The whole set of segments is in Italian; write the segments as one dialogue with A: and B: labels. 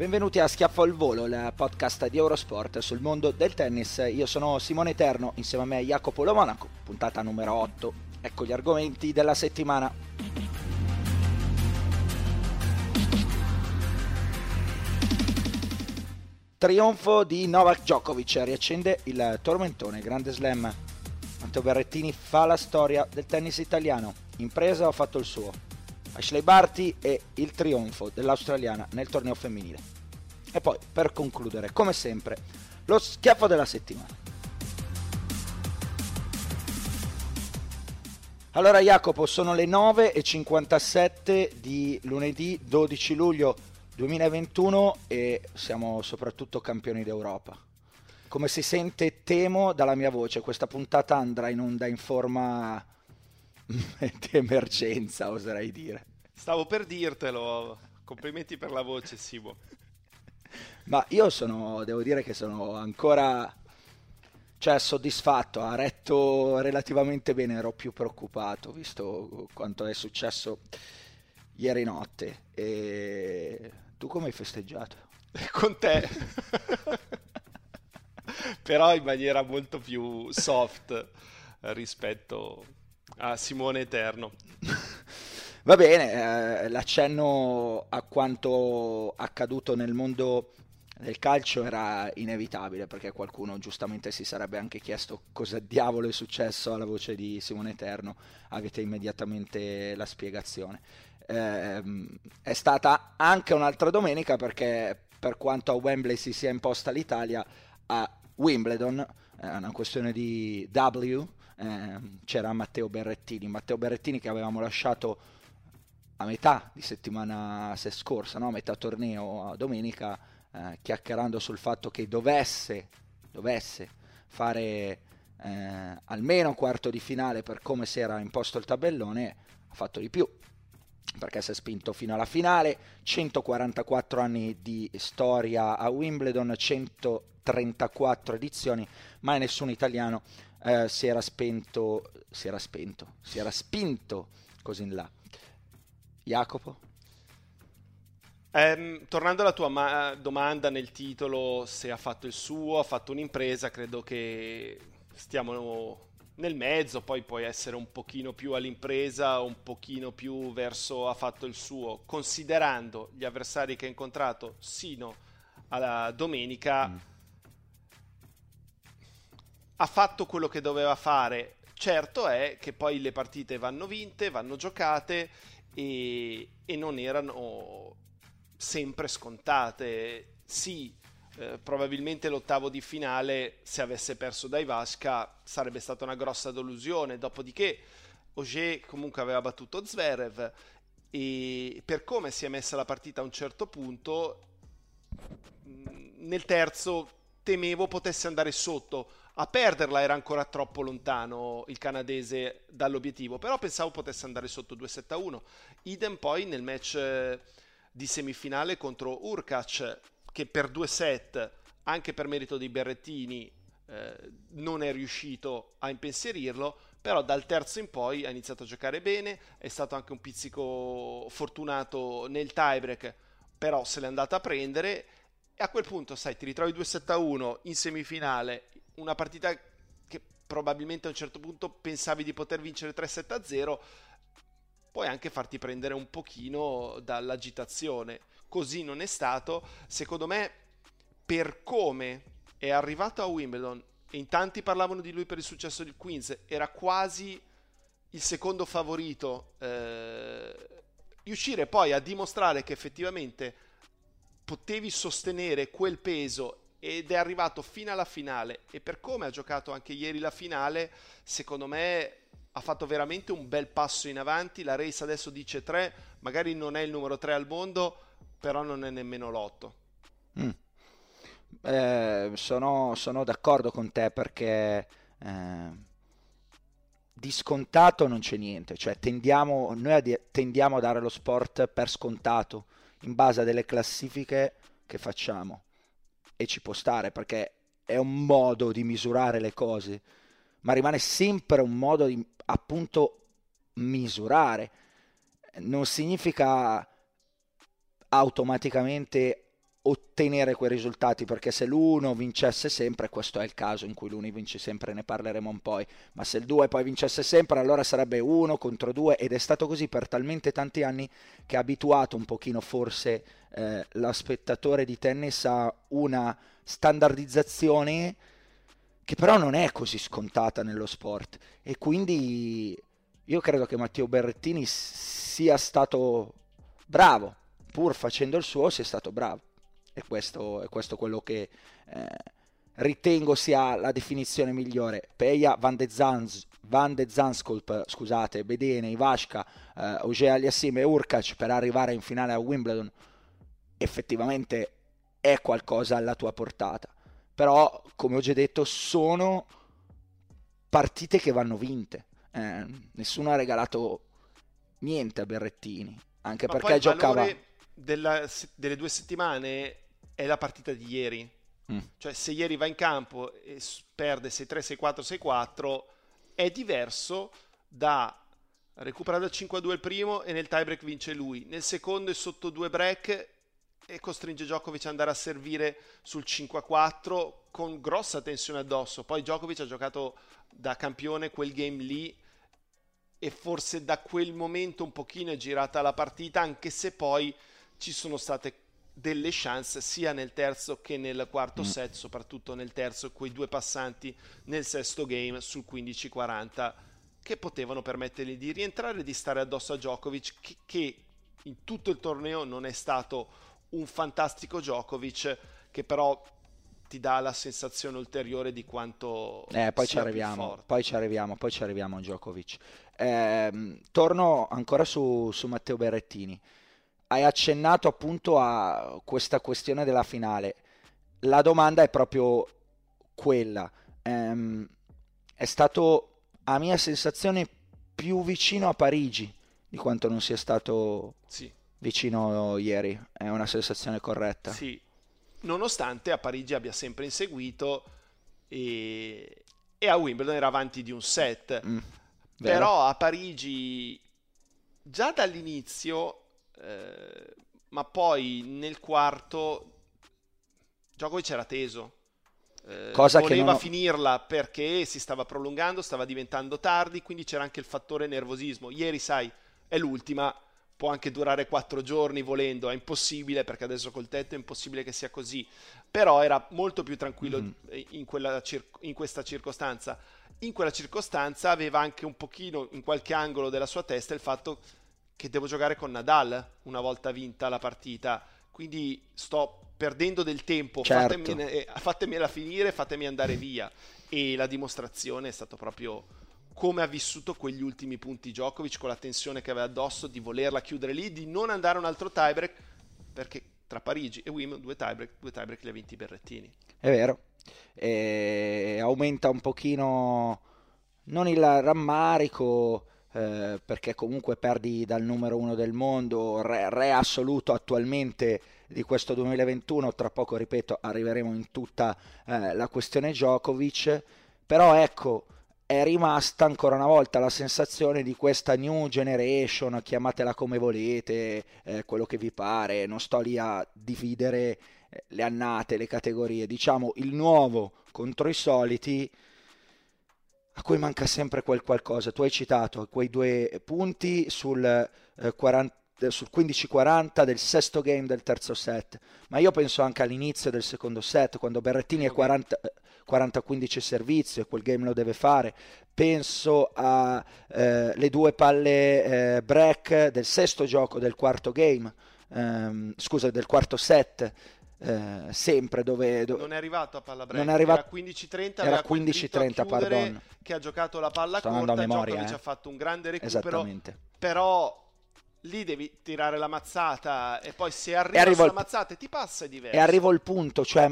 A: Benvenuti a Schiaffo al Volo, il podcast di Eurosport sul mondo del tennis. Io sono Simone Eterno, insieme a me Jacopo Lo Monaco, puntata numero 8. Ecco gli argomenti della settimana. Trionfo di Novak Djokovic riaccende il tormentone Grande Slam. Matteo Berrettini fa la storia del tennis italiano. Impresa ha fatto il suo. Ashley Barty e il trionfo dell'australiana nel torneo femminile. E poi, per concludere, come sempre, lo schiaffo della settimana. Allora Jacopo, sono le 9.57 di lunedì 12 luglio 2021 e siamo soprattutto campioni d'Europa. Come si sente, temo dalla mia voce, questa puntata andrà in onda in forma di emergenza, oserei dire.
B: Stavo per dirtelo, complimenti per la voce, Simo.
A: Ma io sono, devo dire che sono ancora cioè, soddisfatto, ha retto relativamente bene, ero più preoccupato visto quanto è successo ieri notte. E tu come hai festeggiato?
B: Con te. Però in maniera molto più soft rispetto a Simone Eterno.
A: Va bene, eh, l'accenno a quanto accaduto nel mondo del calcio era inevitabile perché qualcuno giustamente si sarebbe anche chiesto cosa diavolo è successo alla voce di Simone Eterno. Avete immediatamente la spiegazione. Eh, è stata anche un'altra domenica perché per quanto a Wembley si sia imposta l'Italia, a Wimbledon, è una questione di W, eh, c'era Matteo Berrettini. Matteo Berrettini che avevamo lasciato a metà di settimana scorsa, no? a metà torneo a domenica, eh, chiacchierando sul fatto che dovesse, dovesse fare eh, almeno quarto di finale per come si era imposto il tabellone, ha fatto di più perché si è spinto fino alla finale, 144 anni di storia a Wimbledon, 134 edizioni, mai nessun italiano eh, si era spento, si era spento, si era spinto così in là. Jacopo?
B: Eh, tornando alla tua ma- domanda nel titolo, se ha fatto il suo, ha fatto un'impresa, credo che stiamo nel mezzo, poi puoi essere un pochino più all'impresa, un pochino più verso ha fatto il suo, considerando gli avversari che ha incontrato sino alla domenica. Mm. Ha fatto quello che doveva fare. Certo è che poi le partite vanno vinte, vanno giocate e, e non erano sempre scontate. Sì, eh, probabilmente l'ottavo di finale, se avesse perso dai Vasca, sarebbe stata una grossa delusione. Dopodiché, Auger comunque aveva battuto Zverev e per come si è messa la partita a un certo punto, mm, nel terzo temevo potesse andare sotto. A perderla era ancora troppo lontano il canadese dall'obiettivo, però pensavo potesse andare sotto 2-7-1. Idem poi nel match eh, di semifinale contro Urkac che per due set, anche per merito dei Berrettini, eh, non è riuscito a impensierirlo, però dal terzo in poi ha iniziato a giocare bene, è stato anche un pizzico fortunato nel tiebreak, però se l'è andata a prendere E a quel punto, sai, ti ritrovi 2-7-1 in semifinale, una partita che probabilmente a un certo punto pensavi di poter vincere 3-7-0, puoi anche farti prendere un pochino dall'agitazione. Così non è stato. Secondo me, per come è arrivato a Wimbledon, e in tanti parlavano di lui per il successo del Queens, era quasi il secondo favorito. Eh, riuscire poi a dimostrare che effettivamente potevi sostenere quel peso ed è arrivato fino alla finale e per come ha giocato anche ieri la finale, secondo me ha fatto veramente un bel passo in avanti. La race adesso dice 3, magari non è il numero 3 al mondo, però non è nemmeno l'8. Mm.
A: Eh, sono, sono, d'accordo con te perché eh, di scontato non c'è niente, cioè tendiamo, noi tendiamo a dare lo sport per scontato in base a delle classifiche che facciamo e ci può stare perché è un modo di misurare le cose, ma rimane sempre un modo di appunto misurare. Non significa automaticamente ottenere quei risultati perché se l'uno vincesse sempre questo è il caso in cui l'uno vince sempre ne parleremo un po' ma se il 2 poi vincesse sempre allora sarebbe uno contro due ed è stato così per talmente tanti anni che ha abituato un pochino forse eh, lo spettatore di tennis a una standardizzazione che però non è così scontata nello sport. E quindi io credo che Matteo Berrettini sia stato bravo pur facendo il suo sia stato bravo e questo è questo quello che eh, ritengo sia la definizione migliore. Peja, Van de, Zans, Van de Zandskulp, scusate, Bedene, Ivashka, eh, Auger Aliassim e Urkac per arrivare in finale a Wimbledon effettivamente è qualcosa alla tua portata. Però, come ho già detto, sono partite che vanno vinte. Eh, nessuno ha regalato niente a Berrettini, anche
B: Ma
A: perché giocava...
B: Della, delle due settimane è la partita di ieri. Mm. Cioè, se ieri va in campo e perde 6-3, 6-4, 6-4, è diverso da recuperare da 5-2 il primo e nel tiebreak vince lui. Nel secondo è sotto due break e costringe Djokovic ad andare a servire sul 5-4 con grossa tensione addosso. Poi Djokovic ha giocato da campione quel game lì e forse da quel momento un pochino è girata la partita, anche se poi ci sono state delle chance sia nel terzo che nel quarto mm. set, soprattutto nel terzo, quei due passanti nel sesto game sul 15-40 che potevano permettergli di rientrare e di stare addosso a Djokovic che, che in tutto il torneo non è stato un fantastico Djokovic che però ti dà la sensazione ulteriore di quanto
A: eh, poi ci arriviamo poi ci arriviamo poi ci arriviamo a Djokovic. Eh, torno ancora su, su Matteo Berrettini hai accennato appunto a questa questione della finale. La domanda è proprio quella. Ehm, è stato, a mia sensazione, più vicino a Parigi di quanto non sia stato sì. vicino ieri. È una sensazione corretta.
B: Sì, nonostante a Parigi abbia sempre inseguito e, e a Wimbledon era avanti di un set. Mm, Però a Parigi, già dall'inizio, eh, ma poi nel quarto Djokovic era teso. Eh, Cosa voleva non... finirla perché si stava prolungando, stava diventando tardi, quindi c'era anche il fattore nervosismo. Ieri, sai, è l'ultima, può anche durare quattro giorni volendo, è impossibile perché adesso col tetto è impossibile che sia così, però era molto più tranquillo mm. in, cir- in, questa circostanza. In quella circostanza aveva anche un pochino in qualche angolo della sua testa il fatto che devo giocare con Nadal una volta vinta la partita. Quindi sto perdendo del tempo, certo. fatemene, fatemela finire, fatemi andare via. E la dimostrazione è stato proprio come ha vissuto quegli ultimi punti Djokovic con la tensione che aveva addosso di volerla chiudere lì, di non andare a un altro tiebreak, perché tra Parigi e Wimbledon due tiebreak, due tiebreak li ha vinti Berrettini.
A: È vero, e aumenta un pochino non il rammarico, eh, perché comunque perdi dal numero uno del mondo, re, re, assoluto attualmente di questo 2021, tra poco ripeto arriveremo in tutta eh, la questione Djokovic, però ecco è rimasta ancora una volta la sensazione di questa new generation, chiamatela come volete, eh, quello che vi pare, non sto lì a dividere le annate, le categorie, diciamo il nuovo contro i soliti, a cui manca sempre quel qualcosa. Tu hai citato quei due punti sul, eh, 40, sul 15-40 del sesto game del terzo set, ma io penso anche all'inizio del secondo set, quando Berrettini è 40, 40-15 servizio e quel game lo deve fare. Penso alle eh, due palle eh, break del sesto gioco del quarto game, ehm, scusa, del quarto set. Eh, sempre dove, dove,
B: non è arrivato a palla
A: non è arrivato,
B: era 15-30
A: era 15-30 pardon.
B: che ha giocato la palla
A: Sto
B: corta
A: memoria, eh.
B: ha fatto un grande recupero. Però lì devi tirare la mazzata e poi se arriva sulla
A: al-
B: mazzata e ti passa è diverso.
A: E arrivo al punto cioè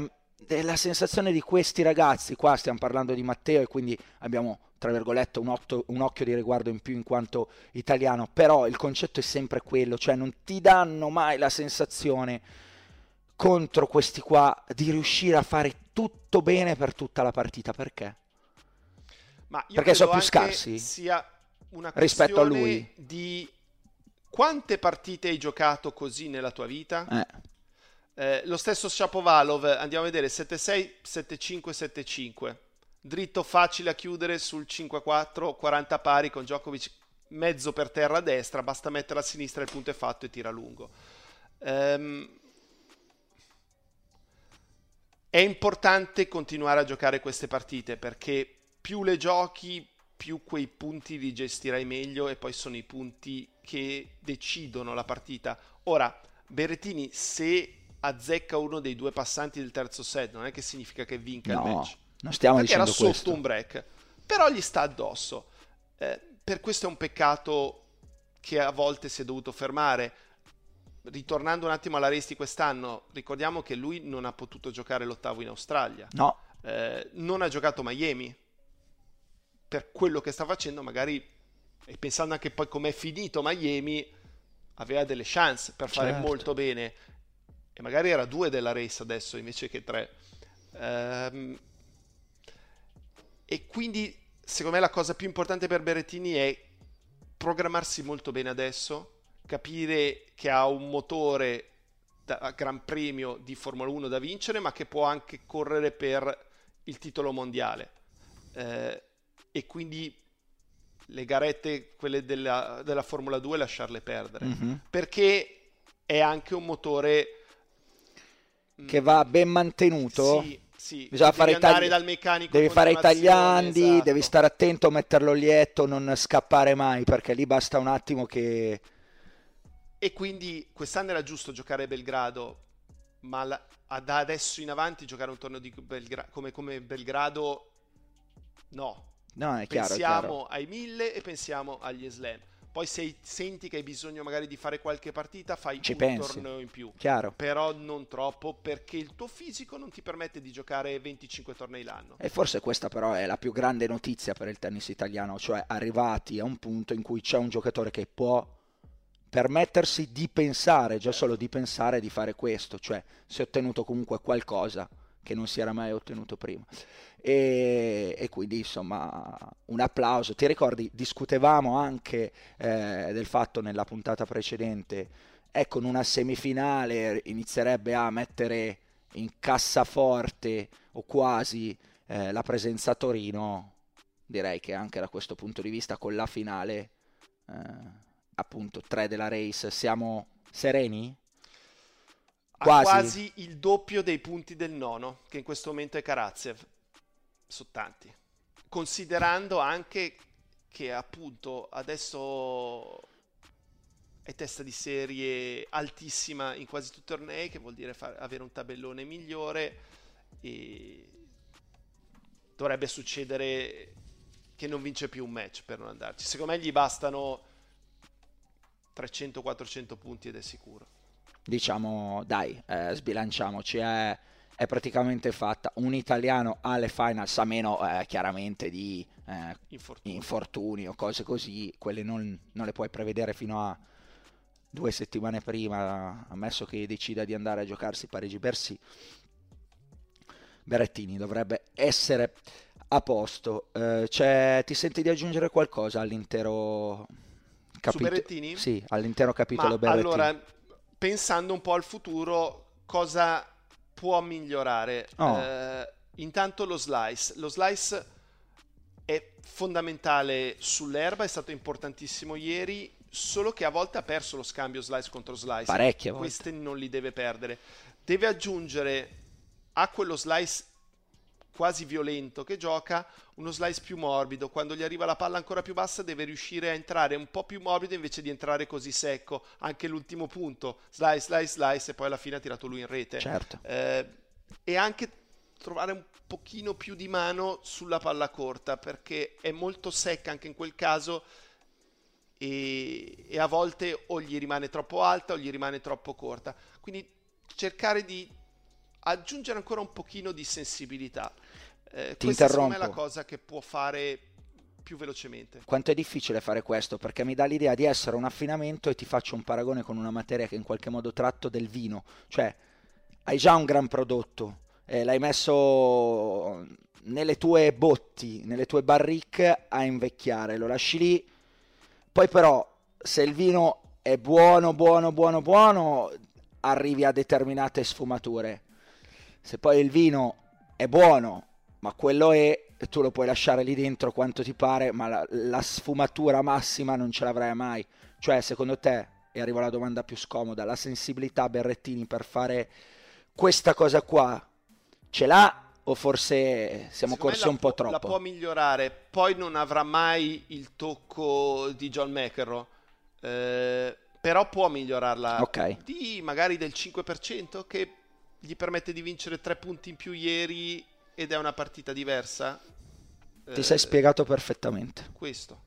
A: la sensazione di questi ragazzi qua stiamo parlando di Matteo e quindi abbiamo tra virgolette un, otto- un occhio di riguardo in più in quanto italiano però il concetto è sempre quello cioè non ti danno mai la sensazione contro questi qua di riuscire a fare tutto bene per tutta la partita perché?
B: Ma io
A: Perché sono più scarsi
B: sia una
A: rispetto a lui.
B: di quante partite hai giocato così nella tua vita?
A: Eh,
B: Eh, lo stesso Shapovalov, andiamo a vedere 7-6, 7-5, 7-5. Dritto facile a chiudere sul 5-4, 40 pari con Djokovic mezzo per terra a destra, basta mettere a sinistra il punto è fatto e tira lungo. Ehm, è importante continuare a giocare queste partite perché più le giochi, più quei punti li gestirai meglio e poi sono i punti che decidono la partita. Ora, Berrettini, se azzecca uno dei due passanti del terzo set, non è che significa che vinca il
A: no
B: match.
A: non stiamo
B: Perché era
A: dicendo
B: sotto
A: questo
B: un break, però gli sta addosso. Eh, per questo è un peccato che a volte si è dovuto fermare. Ritornando un attimo alla race di quest'anno, ricordiamo che lui non ha potuto giocare l'ottavo in Australia,
A: no
B: Eh, non ha giocato Miami per quello che sta facendo, magari e pensando anche poi com'è finito Miami, aveva delle chance per fare
A: Certo.
B: molto bene e magari era due della race adesso invece che tre. Ehm, e quindi secondo me la cosa più importante per Berrettini è programmarsi molto bene adesso, capire che ha un motore da Gran Premio di Formula 1 da vincere, ma che può anche correre per il titolo mondiale. Eh, e quindi le garette, quelle della, della Formula 2, lasciarle perdere.
A: Mhm.
B: Perché è anche un motore
A: che va ben mantenuto
B: Sì, sì.
A: Bisogna fare
B: andare
A: tagli-
B: dal meccanico
A: devi fare i tagliandi,
B: esatto.
A: devi stare attento a metterlo lieto, non scappare mai, perché lì basta un attimo che...
B: E quindi quest'anno era giusto giocare a Belgrado, ma la- da adesso in avanti giocare un torneo di Belgra- come, come Belgrado, no.
A: No, è chiaro, è
B: pensiamo
A: chiaro.
B: ai mille e pensiamo agli slam. Poi se senti che hai bisogno magari di fare qualche partita, fai
A: Ci
B: un
A: pensi.
B: torneo in più.
A: Chiaro.
B: Però non troppo perché il tuo fisico non ti permette di giocare 25 tornei l'anno.
A: E forse questa però è la più grande notizia per il tennis italiano, cioè arrivati a un punto in cui c'è un giocatore che può permettersi di pensare, già solo di pensare di fare questo, cioè si è ottenuto comunque qualcosa che non si era mai ottenuto prima. E, e quindi insomma un applauso. Ti ricordi, discutevamo anche eh, del fatto nella puntata precedente, ecco, in una semifinale inizierebbe a mettere in cassaforte o quasi eh, la presenza a Torino. Direi che anche da questo punto di vista con la finale, eh, appunto 3 della race, siamo sereni? Quasi.
B: quasi il doppio dei punti del nono, che in questo momento è Karatsev. Sono tanti. Considerando anche che appunto adesso è testa di serie altissima in quasi tutti i tornei, che vuol dire fare- avere un tabellone migliore e dovrebbe succedere che non vince più un match per non andarci. Secondo me gli bastano 300-400 punti ed è sicuro.
A: Diciamo, dai, eh, sbilanciamoci, è, è praticamente fatta. Un italiano alle finals, a meno eh, chiaramente di eh,
B: Infortunio.
A: infortuni o cose così, quelle non, non le puoi prevedere fino a due settimane prima, ammesso che decida di andare a giocarsi Parigi-Bercy. Berrettini dovrebbe essere a posto. Eh, ti senti di aggiungere qualcosa all'intero
B: Berrettini?
A: Sì, all'intero capitolo
B: Ma
A: Berrettini.
B: allora, pensando un po' al futuro, cosa può migliorare.
A: Oh.
B: Eh, intanto lo slice. Lo slice è fondamentale sull'erba, è stato importantissimo ieri, solo che a volte ha perso lo scambio slice contro slice.
A: Parecchie volte.
B: Queste non li deve perdere. Deve aggiungere a quello slice quasi violento che gioca uno slice più morbido. Quando gli arriva la palla ancora più bassa deve riuscire a entrare un po' più morbido invece di entrare così secco. Anche l'ultimo punto, slice, slice, slice e poi alla fine ha tirato lui in rete.
A: Certo.
B: Eh, e anche trovare un pochino più di mano sulla palla corta perché è molto secca anche in quel caso e, e a volte o gli rimane troppo alta o gli rimane troppo corta. Quindi cercare di aggiungere ancora un pochino di sensibilità. Eh,
A: Ti
B: questa secondo me è
A: interrompo.
B: la cosa che può fare più velocemente.
A: Quanto è difficile fare questo? Perché mi dà l'idea di essere un affinamento e ti faccio un paragone con una materia che in qualche modo tratto del vino. Cioè, hai già un gran prodotto, eh, l'hai messo nelle tue botti, nelle tue barrique a invecchiare, lo lasci lì. Poi però, se il vino è buono, buono, buono, buono, arrivi a determinate sfumature. Se poi il vino è buono, ma quello è, tu lo puoi lasciare lì dentro quanto ti pare, ma la, la sfumatura massima non ce l'avrai mai. Cioè, secondo te, e arrivo alla domanda più scomoda, la sensibilità Berrettini per fare questa cosa qua ce l'ha o forse siamo
B: Secondo
A: corsi
B: la
A: un po'
B: può- La
A: troppo?
B: può migliorare, poi non avrà mai il tocco di John McEnroe, eh, però può migliorarla
A: Ok.
B: di magari del 5% che gli permette di vincere tre punti in più ieri ed è una partita diversa.
A: Ti
B: Eh,
A: sei spiegato perfettamente.
B: Questo.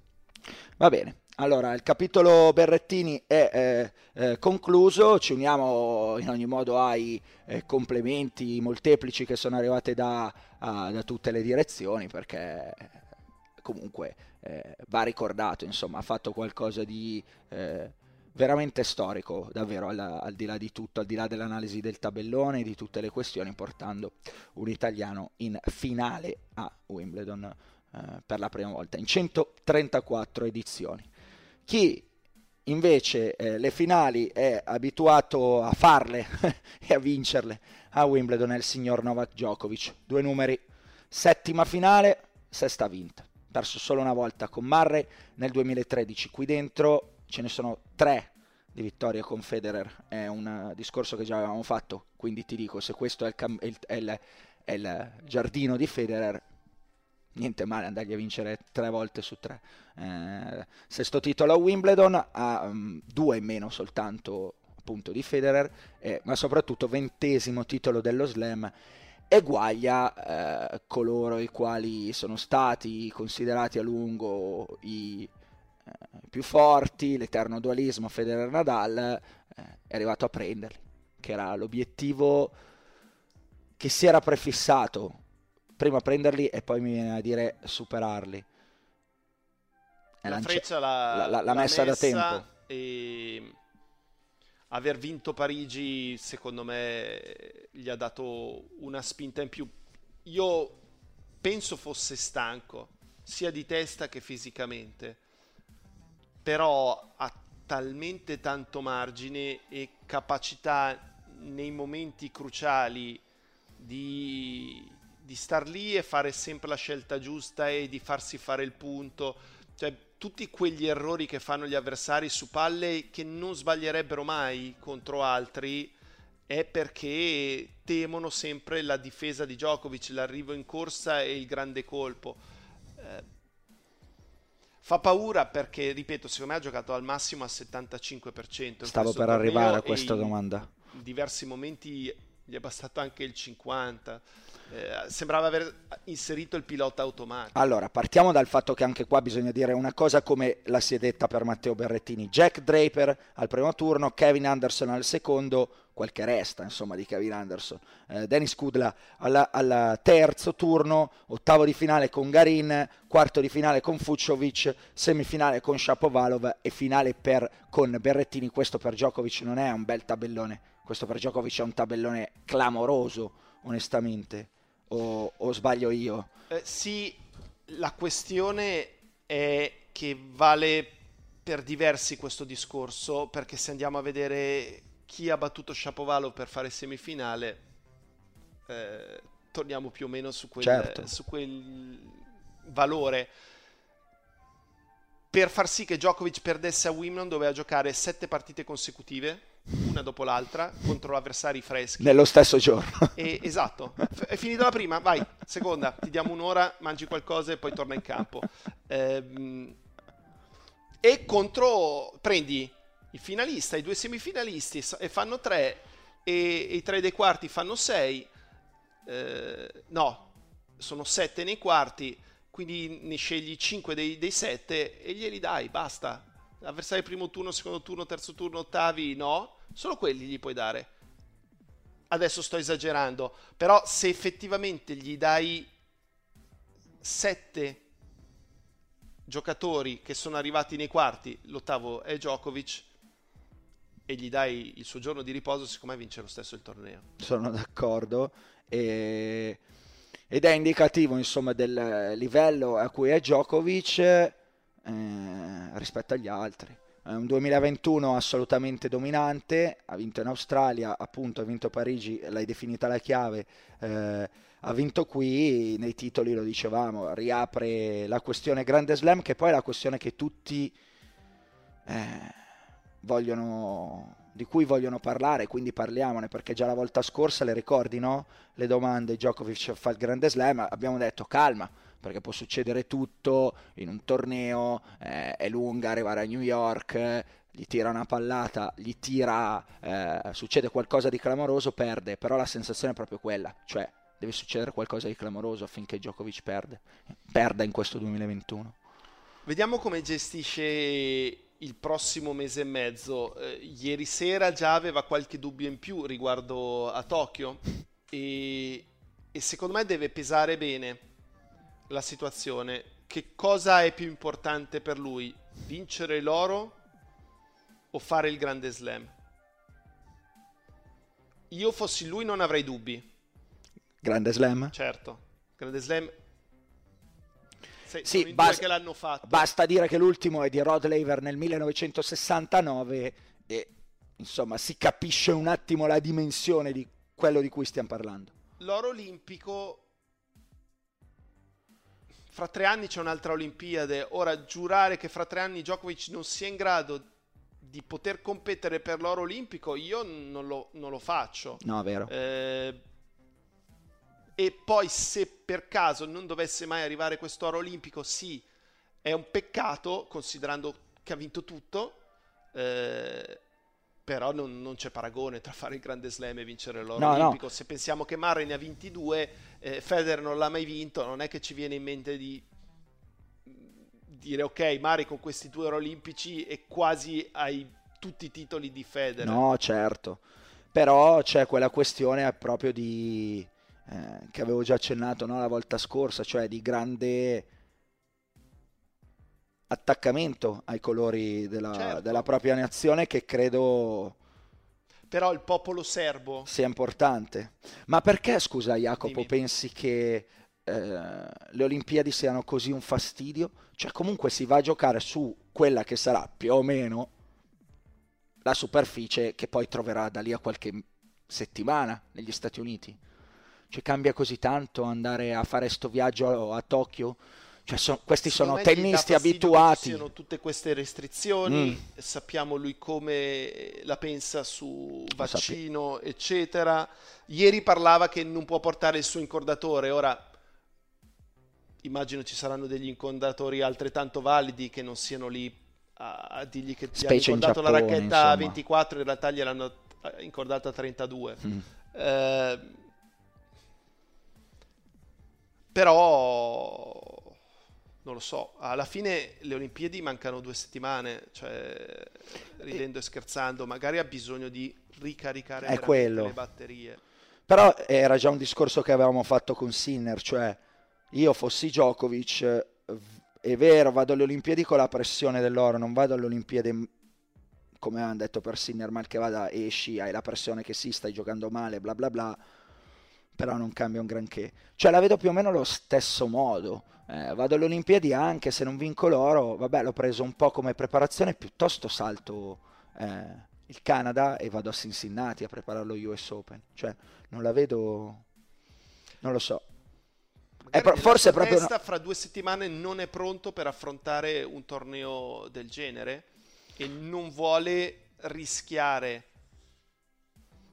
A: Va bene, allora il capitolo Berrettini è eh, eh, concluso, ci uniamo in ogni modo ai eh, complimenti molteplici che sono arrivati da, a- da tutte le direzioni perché comunque eh, va ricordato, insomma, ha fatto qualcosa di eh, veramente storico, davvero, al, al di là di tutto, al di là dell'analisi del tabellone, di tutte le questioni, portando un italiano in finale a Wimbledon eh, per la prima volta in 134 edizioni. Chi invece eh, le finali è abituato a farle e a vincerle a Wimbledon è il signor Novak Djokovic. Due numeri, settima finale, sesta vinta. Perso solo una volta con Murray nel 2013. Qui dentro ce ne sono tre di vittorie con Federer. È un discorso che già avevamo fatto, quindi ti dico, se questo è il, cam- è il- è il- è il giardino di Federer, niente male andargli a vincere tre volte su tre. Eh, sesto titolo a Wimbledon, ha mm, due in meno soltanto appunto di Federer, eh, ma soprattutto ventesimo titolo dello Slam. Eguaglia eh, coloro i quali sono stati considerati a lungo i più forti, l'eterno dualismo Federer-Nadal, eh, è arrivato a prenderli, che era l'obiettivo che si era prefissato prima prenderli e poi mi viene a dire superarli. È
B: La freccia l'ha,
A: l'ha- l'ha
B: l'ha
A: messa da tempo.
B: E aver vinto Parigi, secondo me, gli ha dato una spinta in più. Io penso fosse stanco, sia di testa che fisicamente, però ha talmente tanto margine e capacità nei momenti cruciali di, di star lì e fare sempre la scelta giusta e di farsi fare il punto. Cioè, tutti quegli errori che fanno gli avversari su palle che non sbaglierebbero mai contro altri è perché temono sempre la difesa di Djokovic, l'arrivo in corsa e il grande colpo. Fa paura perché, ripeto, secondo me ha giocato al massimo al 75%. in
A: Stavo per arrivare a questa domanda.
B: in diversi momenti gli è bastato anche il 50. Eh, sembrava aver inserito il pilota automatico.
A: Allora, partiamo dal fatto che anche qua bisogna dire una cosa come la si è detta per Matteo Berrettini. Jack Draper al primo turno, Kevin Anderson al secondo, quel che resta insomma di Kevin Anderson. Eh, Dennis Kudla al, terzo turno, ottavo di finale con Garin, quarto di finale con Fuciovic, semifinale con Shapovalov e finale per, con Berrettini. Questo per Djokovic non è un bel tabellone, questo per Djokovic è un tabellone clamoroso, onestamente. O, o sbaglio io?
B: Eh, sì, la questione è che vale per diversi questo discorso, perché se andiamo a vedere chi ha battuto Shapovalov per fare semifinale, eh, torniamo più o meno su quel,
A: Certo.
B: su quel valore. Per far sì che Djokovic perdesse a Wimbledon doveva giocare sette partite consecutive, una dopo l'altra, contro avversari freschi.
A: Nello stesso giorno.
B: E- esatto, F- è finita la prima, vai, seconda, ti diamo un'ora, mangi qualcosa e poi torna in campo. Ehm, e contro, prendi il finalista, i due semifinalisti e fanno tre, e, e i tre dei quarti fanno sei, Eh, no, sono sette nei quarti, quindi ne scegli cinque dei, dei sette e glieli dai, basta. Avversari primo turno, secondo turno, terzo turno, ottavi, no, solo quelli gli puoi dare adesso sto esagerando, però se effettivamente gli dai sette giocatori che sono arrivati nei quarti, l'ottavo è Djokovic, e gli dai il suo giorno di riposo, secondo me vince lo stesso il torneo.
A: sono d'accordo e- ed è indicativo insomma del livello a cui è Djokovic eh, rispetto agli altri. È un 2021 assolutamente dominante, ha vinto in Australia, appunto ha vinto Parigi, l'hai definita la chiave, eh, ha vinto qui, nei titoli lo dicevamo, riapre la questione Grande Slam che poi è la questione che tutti eh, vogliono, di cui vogliono parlare, quindi parliamone perché già la volta scorsa le ricordi, no? Le domande Djokovic fa il Grande Slam, abbiamo detto calma perché può succedere tutto in un torneo, eh, è lunga arrivare a New York, gli tira una pallata, gli tira, eh, succede qualcosa di clamoroso, perde, però la sensazione è proprio quella, cioè deve succedere qualcosa di clamoroso affinché Djokovic perde, perda in questo 2021.
B: Vediamo come gestisce il prossimo mese e mezzo. Eh, ieri sera già aveva qualche dubbio in più riguardo a Tokyo e, e secondo me deve pesare bene la situazione. Che cosa è più importante per lui? Vincere l'oro o fare il grande slam? Io fossi lui non avrei dubbi,
A: Grande Slam?
B: certo. Grande slam... Sei,
A: Sì,
B: sono
A: bas-
B: che l'hanno fatto.
A: Basta dire che l'ultimo è di Rod Laver nel 1969 e insomma si capisce un attimo la dimensione di quello di cui stiamo parlando.
B: l'oro olimpico fra tre anni c'è un'altra Olimpiade ora giurare che fra tre anni Djokovic non sia in grado di poter competere per l'oro olimpico io non lo, non lo faccio
A: No, vero.
B: Eh, e poi se per caso non dovesse mai arrivare questo oro olimpico sì è un peccato considerando che ha vinto tutto eh, però non, non c'è paragone tra fare il grande slam e vincere l'oro
A: No, no.
B: olimpico se pensiamo che Murray ne ha 22 eh, Federer non l'ha mai vinto non è che ci viene in mente di dire ok Murray con questi due oro olimpici è quasi ai tutti i titoli di Federer
A: No, certo. Però c'è quella questione proprio di eh, che avevo già accennato no, la volta scorsa, cioè di grande attaccamento ai colori della,
B: Certo.
A: della propria nazione che credo
B: però il popolo serbo
A: sia importante. Ma perché, scusa Jacopo,
B: Dimmi.
A: pensi che eh, le Olimpiadi siano così un fastidio? Cioè comunque si va a giocare su quella che sarà più o meno la superficie che poi troverà da lì a qualche settimana negli Stati Uniti. Cioè cambia così tanto andare a fare sto viaggio a Tokyo? Cioè so- questi sono tennisti
B: che ci
A: abituati.
B: siano tutte queste restrizioni,
A: Mm.
B: sappiamo lui come la pensa su vaccino, eccetera. Ieri parlava che non può portare il suo incordatore, ora immagino ci saranno degli incordatori altrettanto validi che non siano lì a, a dirgli che ti hanno
A: Specie in
B: incordato la
A: Giappone,
B: racchetta a
A: insomma.
B: 24, in realtà gliel'hanno eh, incordata a 32.
A: Mm.
B: Eh, però non lo so, alla fine le Olimpiadi mancano due settimane, cioè ridendo e scherzando, magari ha bisogno di ricaricare le batterie.
A: Però era già un discorso che avevamo fatto con Sinner, cioè io fossi Djokovic, è vero, vado alle Olimpiadi con la pressione dell'oro, non vado alle Olimpiadi come avevano detto per Sinner, mal che vada esci, hai la pressione che sì, stai giocando male, bla bla bla, però non cambia un granché. Cioè la vedo più o meno allo stesso modo. Eh, vado alle Olimpiadi anche se non vinco l'oro, vabbè l'ho preso un po' come preparazione, piuttosto salto eh, il Canada e vado a Cincinnati a preparare lo US Open. Cioè non la vedo Non lo so.
B: Pro- forse proprio una... fra due settimane non è pronto per affrontare un torneo del genere e non vuole rischiare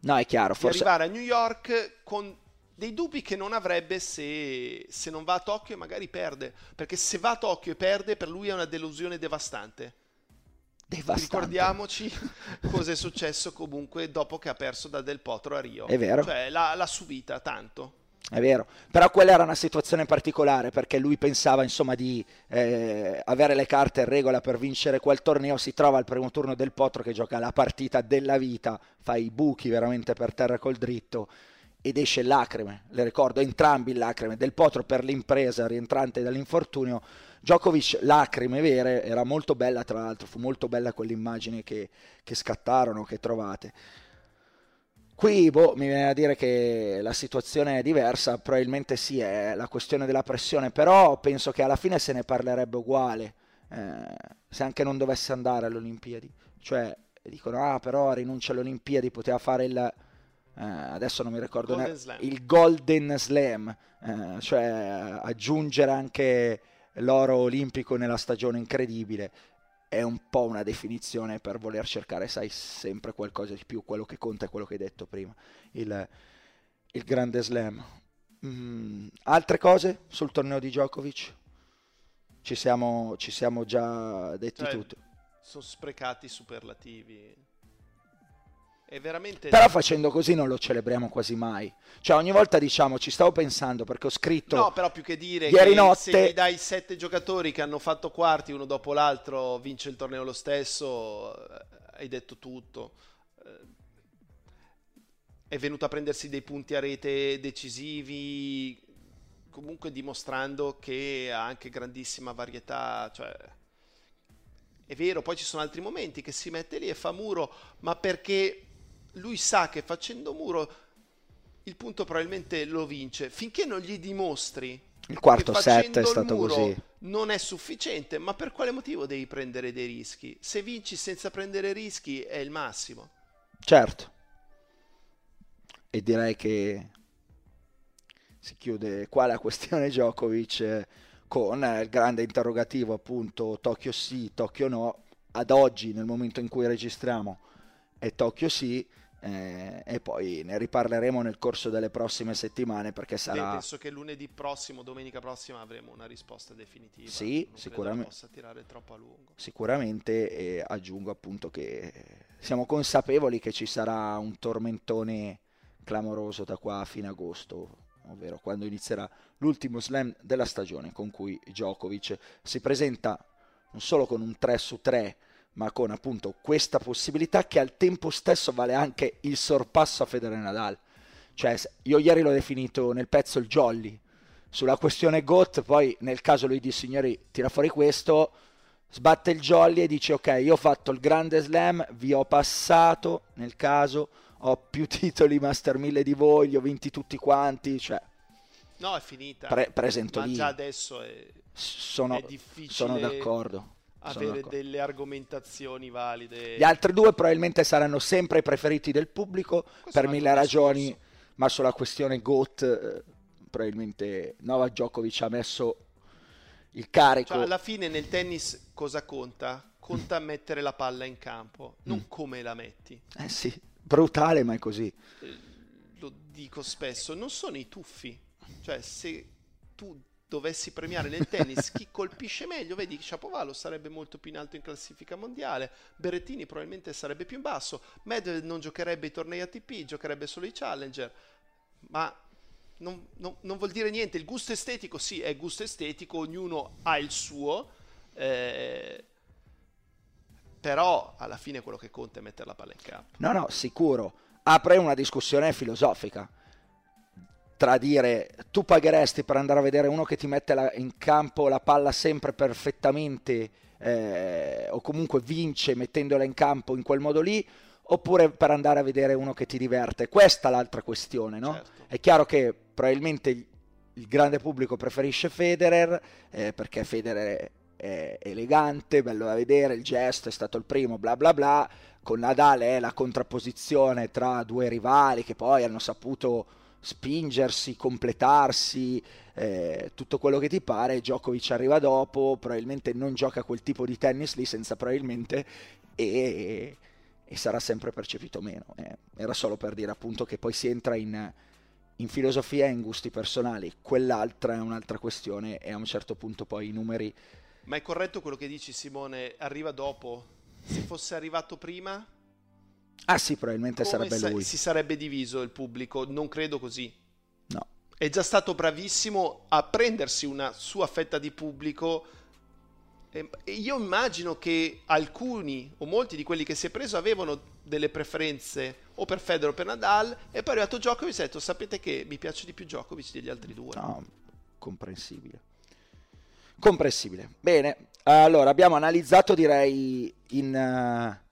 A: no, è chiaro,
B: di arrivare a New York con dei dubbi che non avrebbe se, se non va a Tokyo e magari perde. Perché se va a Tokyo e perde, per lui è una delusione devastante.
A: Devastante.
B: Ricordiamoci cosa è successo comunque dopo che ha perso da Del Potro a Rio.
A: È vero.
B: Cioè, l'ha, l'ha subita tanto.
A: È vero, però quella era una situazione particolare perché lui pensava insomma di eh, avere le carte in regola per vincere quel torneo, si trova al primo turno del Potro che gioca la partita della vita, fa i buchi veramente per terra col dritto ed esce lacrime, le ricordo entrambi lacrime, del Potro per l'impresa rientrante dall'infortunio, Djokovic lacrime vere, era molto bella tra l'altro, fu molto bella quell'immagine che, che scattarono, che trovate. Qui boh, mi viene a dire che la situazione è diversa, probabilmente sì, è la questione della pressione, però penso che alla fine se ne parlerebbe uguale, eh, se anche non dovesse andare alle Olimpiadi. Cioè, dicono, ah però rinuncia alle Olimpiadi, poteva fare il, adesso non mi ricordo,
B: Golden
A: ne- il Golden Slam, eh, cioè aggiungere anche l'oro olimpico nella stagione incredibile è un po' una definizione per voler cercare, sai, sempre qualcosa di più, quello che conta è quello che hai detto prima, il, il grande slam. Mm, altre cose sul torneo di Djokovic? Ci siamo, ci siamo già detti
B: cioè,
A: tutto.
B: Sono sprecati superlativi. Veramente...
A: Però facendo così non lo celebriamo quasi mai. Cioè ogni volta diciamo, ci stavo pensando perché ho scritto...
B: No, però più che dire
A: ieri
B: che
A: notte...
B: se dai sette giocatori che hanno fatto quarti uno dopo l'altro, vince il torneo lo stesso, eh, hai detto tutto. Eh, è venuto a prendersi dei punti a rete decisivi, comunque dimostrando che ha anche grandissima varietà, cioè... È vero, poi ci sono altri momenti che si mette lì e fa muro, ma perché lui sa che facendo muro il punto probabilmente lo vince. Finché non gli dimostri
A: il quarto set è stato così.
B: Non è sufficiente, ma per quale motivo devi prendere dei rischi? Se vinci senza prendere rischi è il massimo.
A: Certo. E direi che si chiude qua la questione Djokovic eh, con il grande interrogativo appunto Tokyo sì, Tokyo no. Ad oggi, nel momento in cui registriamo, è Tokyo sì eh, e poi ne riparleremo nel corso delle prossime settimane perché sarà...
B: Beh, penso che lunedì prossimo, domenica prossima avremo una risposta definitiva.
A: Sì, non sicuramente.
B: possa tirare troppo a lungo.
A: Sicuramente e aggiungo appunto che siamo consapevoli che ci sarà un tormentone clamoroso da qua a fine agosto, ovvero quando inizierà l'ultimo slam della stagione con cui Djokovic si presenta non solo con un 3 su 3 ma con appunto questa possibilità che al tempo stesso vale anche il sorpasso a Federer Nadal. Cioè, io ieri l'ho definito nel pezzo il jolly. Sulla questione GOT, poi nel caso lui di signori tira fuori questo, sbatte il jolly e dice ok, io ho fatto il grande slam, vi ho passato, nel caso ho più titoli Master 1000 di voi, li ho vinti tutti quanti, cioè...
B: No, è finita.
A: Pre- presento
B: ma
A: lì.
B: già adesso è,
A: sono,
B: è difficile.
A: Sono d'accordo
B: avere delle argomentazioni valide.
A: Gli altri due probabilmente saranno sempre i preferiti del pubblico Questo per mille ragioni, discorso. ma sulla questione GOAT eh, probabilmente Novak Djokovic ha messo il carico.
B: Cioè, alla fine nel tennis cosa conta? Conta mm. mettere la palla in campo, non mm. come la metti.
A: Eh sì, brutale ma è così.
B: Eh, lo dico spesso, non sono i tuffi. Cioè se tu dovessi premiare nel tennis chi colpisce meglio, vedi Chapovalo sarebbe molto più in alto in classifica mondiale, Berrettini probabilmente sarebbe più in basso, Medvedev non giocherebbe i tornei ATP, giocherebbe solo i Challenger, ma non, non, non, vuol dire niente, il gusto estetico sì, è gusto estetico, ognuno ha il suo, eh, però alla fine quello che conta è mettere la palla in campo.
A: No, no, sicuro, apre una discussione filosofica tra dire tu pagheresti per andare a vedere uno che ti mette la, in campo la palla sempre perfettamente eh, o comunque vince mettendola in campo in quel modo lì oppure per andare a vedere uno che ti diverte. Questa è l'altra questione, no?
B: Certo.
A: È chiaro che probabilmente il, grande pubblico preferisce Federer eh, perché Federer è elegante, bello da vedere, il gesto è stato il primo, bla bla bla. Con Nadal è la contrapposizione tra due rivali che poi hanno saputo spingersi, completarsi, eh, tutto quello che ti pare, Djokovic arriva dopo, probabilmente non gioca quel tipo di tennis lì senza probabilmente e, e sarà sempre percepito meno. Eh, era solo per dire appunto che poi si entra in, in filosofia e in gusti personali, quell'altra è un'altra questione e a un certo punto poi i numeri...
B: Ma è corretto quello che dici Simone, arriva dopo? Se fosse arrivato prima?
A: Ah sì, probabilmente sarebbe
B: sa-
A: lui.
B: Si sarebbe diviso il pubblico, non credo così.
A: No.
B: È già stato bravissimo a prendersi una sua fetta di pubblico. E io immagino che alcuni o molti di quelli che si è preso avevano delle preferenze o per Federer o per Nadal e poi è arrivato Djokovic e ha detto sapete che mi piace di più Djokovic degli altri due.
A: No, comprensibile. Comprensibile. Bene, allora abbiamo analizzato direi in... Uh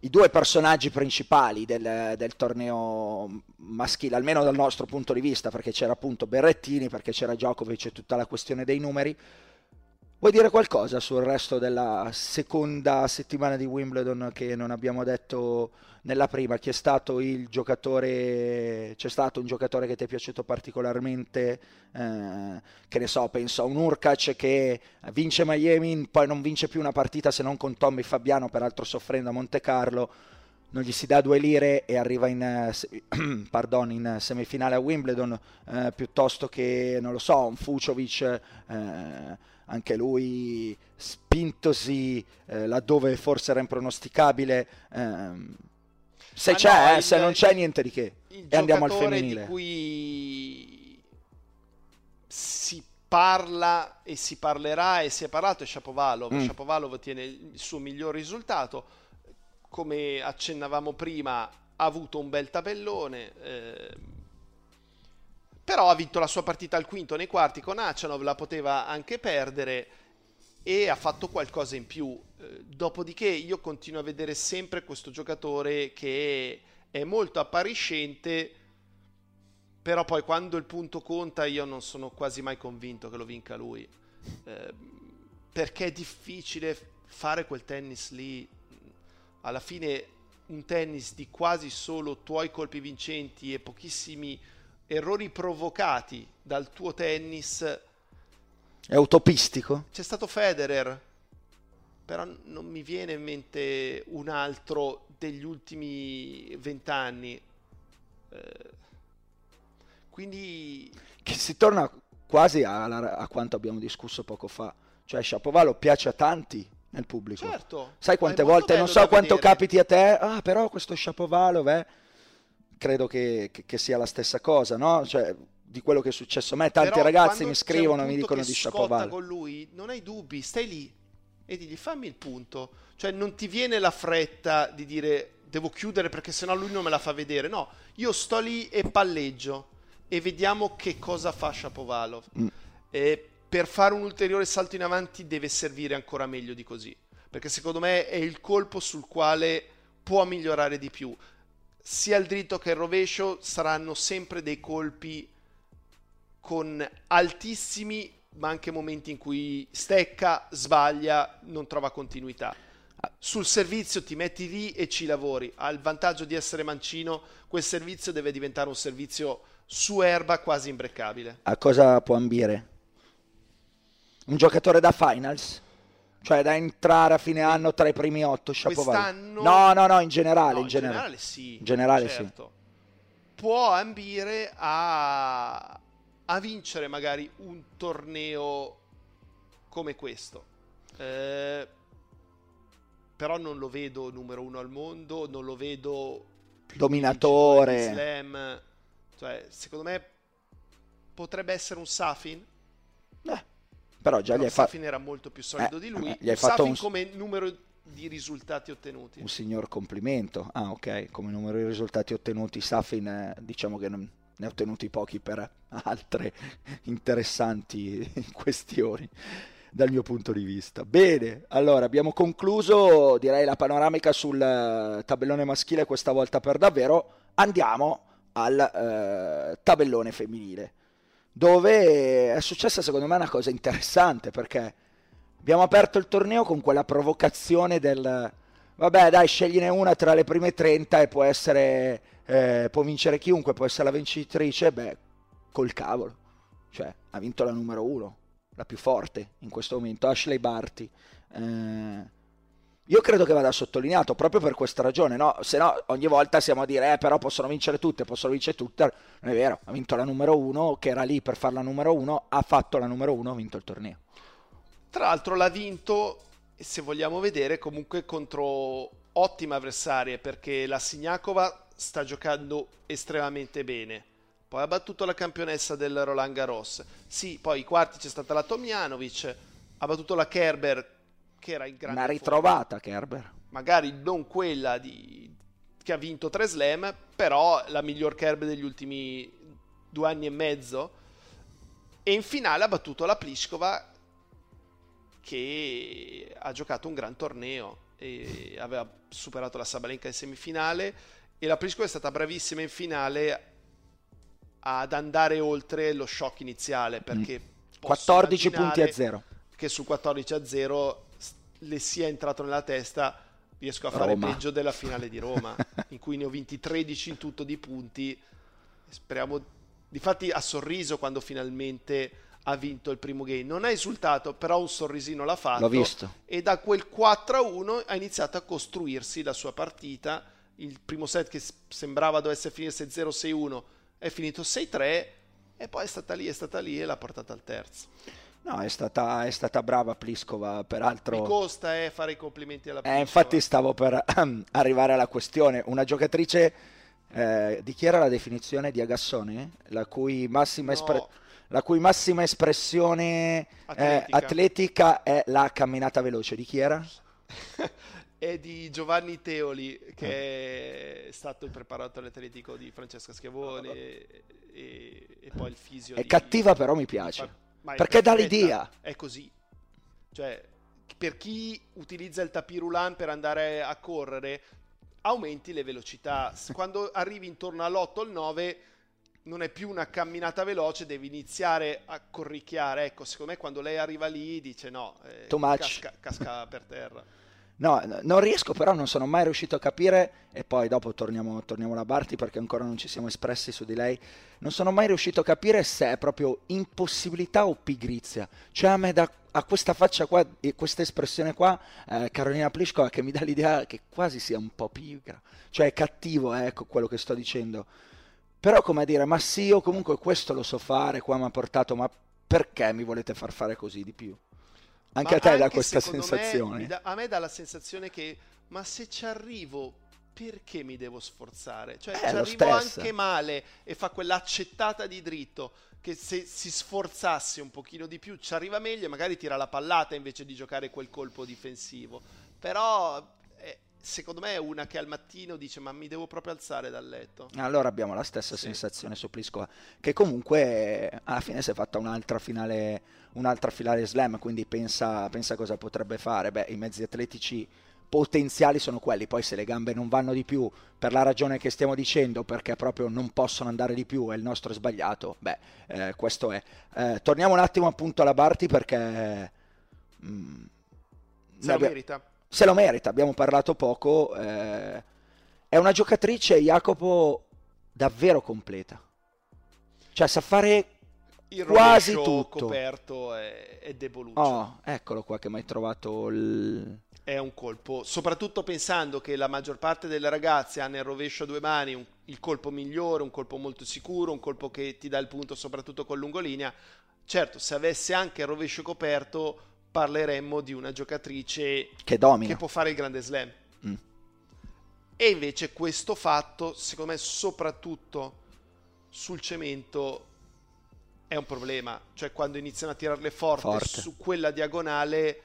A: i due personaggi principali del, del, torneo maschile, almeno dal nostro punto di vista, perché c'era appunto Berrettini, perché c'era Djokovic e tutta la questione dei numeri. Vuoi dire qualcosa sul resto della seconda settimana di Wimbledon che non abbiamo detto nella prima? Chi è stato il giocatore? C'è stato un giocatore che ti è piaciuto particolarmente? Eh, che ne so, penso a un Urkac che vince Miami, poi non vince più una partita se non con Tommy Fabiano, peraltro soffrendo a Monte Carlo. Non gli si dà due lire e arriva in, eh, pardon, in semifinale a Wimbledon eh, piuttosto che, non lo so, un Fuciovic. Eh, anche lui spintosi eh, laddove forse era impronosticabile. Ehm, se ah c'è, no, eh, se non c'è niente di che. E andiamo al femminile.
B: Di cui si parla e si parlerà e si è parlato è Shapovalov. Mm. Shapovalov ottiene il suo miglior risultato. Come accennavamo prima, ha avuto un bel tabellone. Eh, però ha vinto la sua partita al quinto nei quarti con Achanov, la poteva anche perdere e ha fatto qualcosa in più. Eh, dopodiché io continuo a vedere sempre questo giocatore che è molto appariscente, però poi quando il punto conta io non sono quasi mai convinto che lo vinca lui. Eh, perché è difficile fare quel tennis lì. Alla fine un tennis di quasi solo tuoi colpi vincenti e pochissimi errori provocati dal tuo tennis.
A: È utopistico?
B: C'è stato Federer, però non mi viene in mente un altro degli ultimi vent'anni. Eh, quindi...
A: Che si torna quasi a, a, quanto abbiamo discusso poco fa. Cioè, Shapovalo piace a tanti nel pubblico.
B: Certo.
A: Sai quante volte, non so quanto vedere. capiti a te, ah però questo Shapovalo, eh credo che, che, che sia la stessa cosa, no? Cioè, di quello che è successo a me. Tanti Però ragazzi mi scrivono, mi dicono di Shapovalov.
B: con lui, non hai dubbi, stai lì e digli fammi il punto. Cioè, non ti viene la fretta di dire devo chiudere perché sennò lui non me la fa vedere. No, io sto lì e palleggio e vediamo che cosa fa Shapovalov. Mm. E per fare un ulteriore salto in avanti deve servire ancora meglio di così. Perché secondo me è il colpo sul quale può migliorare di più sia il dritto che il rovescio saranno sempre dei colpi con altissimi ma anche momenti in cui stecca, sbaglia, non trova continuità. Sul servizio ti metti lì e ci lavori. Ha il vantaggio di essere mancino, quel servizio deve diventare un servizio su erba quasi imbreccabile.
A: A cosa può ambire? Un giocatore da finals? Cioè da entrare a fine anno tra i primi otto
B: Quest'anno...
A: No, no, no, in generale.
B: No,
A: in, generale.
B: generale sì.
A: In generale
B: certo. sì. Può ambire a... a vincere magari un torneo come questo. Eh, però non lo vedo numero uno al mondo, non lo vedo
A: dominatore.
B: Slam. Cioè, secondo me potrebbe essere un Safin.
A: Eh però già
B: Però
A: gli hai fatto...
B: era molto più solido eh, di lui.
A: Gli hai fatto un...
B: come numero di risultati ottenuti.
A: Un signor complimento. Ah, ok, come numero di risultati ottenuti, Safin eh, diciamo che non, ne ha ottenuti pochi per altre interessanti questioni dal mio punto di vista. Bene, allora abbiamo concluso direi la panoramica sul eh, tabellone maschile questa volta per davvero. Andiamo al eh, tabellone femminile dove è successa secondo me una cosa interessante perché abbiamo aperto il torneo con quella provocazione del vabbè dai scegliene una tra le prime 30 e può essere eh, può vincere chiunque, può essere la vincitrice, beh, col cavolo. Cioè, ha vinto la numero uno, la più forte in questo momento, Ashley Barty. Eh, io credo che vada sottolineato proprio per questa ragione, no? Se no ogni volta siamo a dire, eh, però possono vincere tutte, possono vincere tutte. Non è vero, ha vinto la numero uno, che era lì per fare la numero uno, ha fatto la numero uno, ha vinto il torneo.
B: Tra l'altro l'ha vinto, se vogliamo vedere, comunque contro ottime avversarie, perché la Signakova sta giocando estremamente bene. Poi ha battuto la campionessa del Roland Garros. Sì, poi i quarti c'è stata la Tomjanovic, ha battuto la Kerber che era in grande
A: Una ritrovata forma. Kerber.
B: Magari non quella di... che ha vinto tre slam, però la miglior Kerber degli ultimi due anni e mezzo. E in finale ha battuto la Pliskova che ha giocato un gran torneo e aveva superato la Sabalenka in semifinale e la Pliskova è stata bravissima in finale ad andare oltre lo shock iniziale perché
A: mm. 14 punti a 0
B: che su 14 a 0 le sia entrato nella testa riesco a fare Roma. peggio della finale di Roma in cui ne ho vinti 13 in tutto di punti. Speriamo difatti ha sorriso quando finalmente ha vinto il primo game. Non ha esultato però un sorrisino l'ha fatto.
A: L'ho visto.
B: E da quel 4 a 1 ha iniziato a costruirsi la sua partita. Il primo set che sembrava dovesse finirsi 0-6-1 è finito 6-3 e poi è stata lì, è stata lì e l'ha portata al terzo.
A: No, è stata, è stata brava Pliskova, peraltro...
B: Mi costa eh, fare i complimenti alla
A: Pliskova. Eh, infatti stavo per arrivare alla questione. Una giocatrice, eh, di chi era la definizione di Agassone? La cui massima, no. espre- la cui massima espressione atletica. Eh, atletica è la camminata veloce. Di chi era?
B: è di Giovanni Teoli, che è stato il preparatore atletico di Francesca Schiavone e, e, e poi il fisio.
A: È
B: di,
A: cattiva, però mi piace. Perché dà l'idea.
B: È così. Cioè, per chi utilizza il tapirulan per andare a correre, aumenti le velocità. Quando arrivi intorno all'8 o al 9 non è più una camminata veloce, devi iniziare a corricchiare. Ecco, secondo me quando lei arriva lì dice no, eh, casca, casca per terra.
A: No, non riesco, però non sono mai riuscito a capire, e poi dopo torniamo, torniamo alla Barti perché ancora non ci siamo espressi su di lei, non sono mai riuscito a capire se è proprio impossibilità o pigrizia. Cioè a me da, a questa faccia qua e questa espressione qua, eh, Carolina Pliskova, che mi dà l'idea che quasi sia un po' pigra. Cioè è cattivo, eh, ecco quello che sto dicendo. Però come dire, ma sì, io comunque questo lo so fare, qua mi ha portato, ma perché mi volete far fare così di più? Anche a te dà questa sensazione.
B: Me, da, a me dà la sensazione che, ma se ci arrivo, perché mi devo sforzare? Cioè,
A: eh,
B: ci arrivo anche male e fa quell'accettata di dritto che se si sforzasse un pochino di più ci arriva meglio e magari tira la pallata invece di giocare quel colpo difensivo. Però secondo me è una che al mattino dice ma mi devo proprio alzare dal letto.
A: Allora abbiamo la stessa sì. sensazione su Pliskova, che comunque alla fine si è fatta un'altra finale un'altra finale slam, quindi pensa, pensa cosa potrebbe fare. Beh, i mezzi atletici potenziali sono quelli, poi se le gambe non vanno di più per la ragione che stiamo dicendo, perché proprio non possono andare di più e il nostro è sbagliato, beh, eh, questo è. Eh, torniamo un attimo appunto alla Barti perché...
B: Mm, se lo merita.
A: Se lo merita, abbiamo parlato poco. Eh, è una giocatrice, Jacopo, davvero completa. Cioè sa fare
B: il
A: quasi tutto
B: coperto è, è deboluccio.
A: Oh, eccolo qua che mi hai trovato il...
B: È un colpo, soprattutto pensando che la maggior parte delle ragazze ha nel rovescio a due mani un, il colpo migliore, un colpo molto sicuro, un colpo che ti dà il punto soprattutto con lungolinea. Certo, se avesse anche il rovescio coperto parleremmo di una giocatrice
A: che domina,
B: che può fare il grande slam. Mm. E invece questo fatto, secondo me, soprattutto sul cemento è un problema, cioè quando iniziano a tirarle forte, forte, su quella diagonale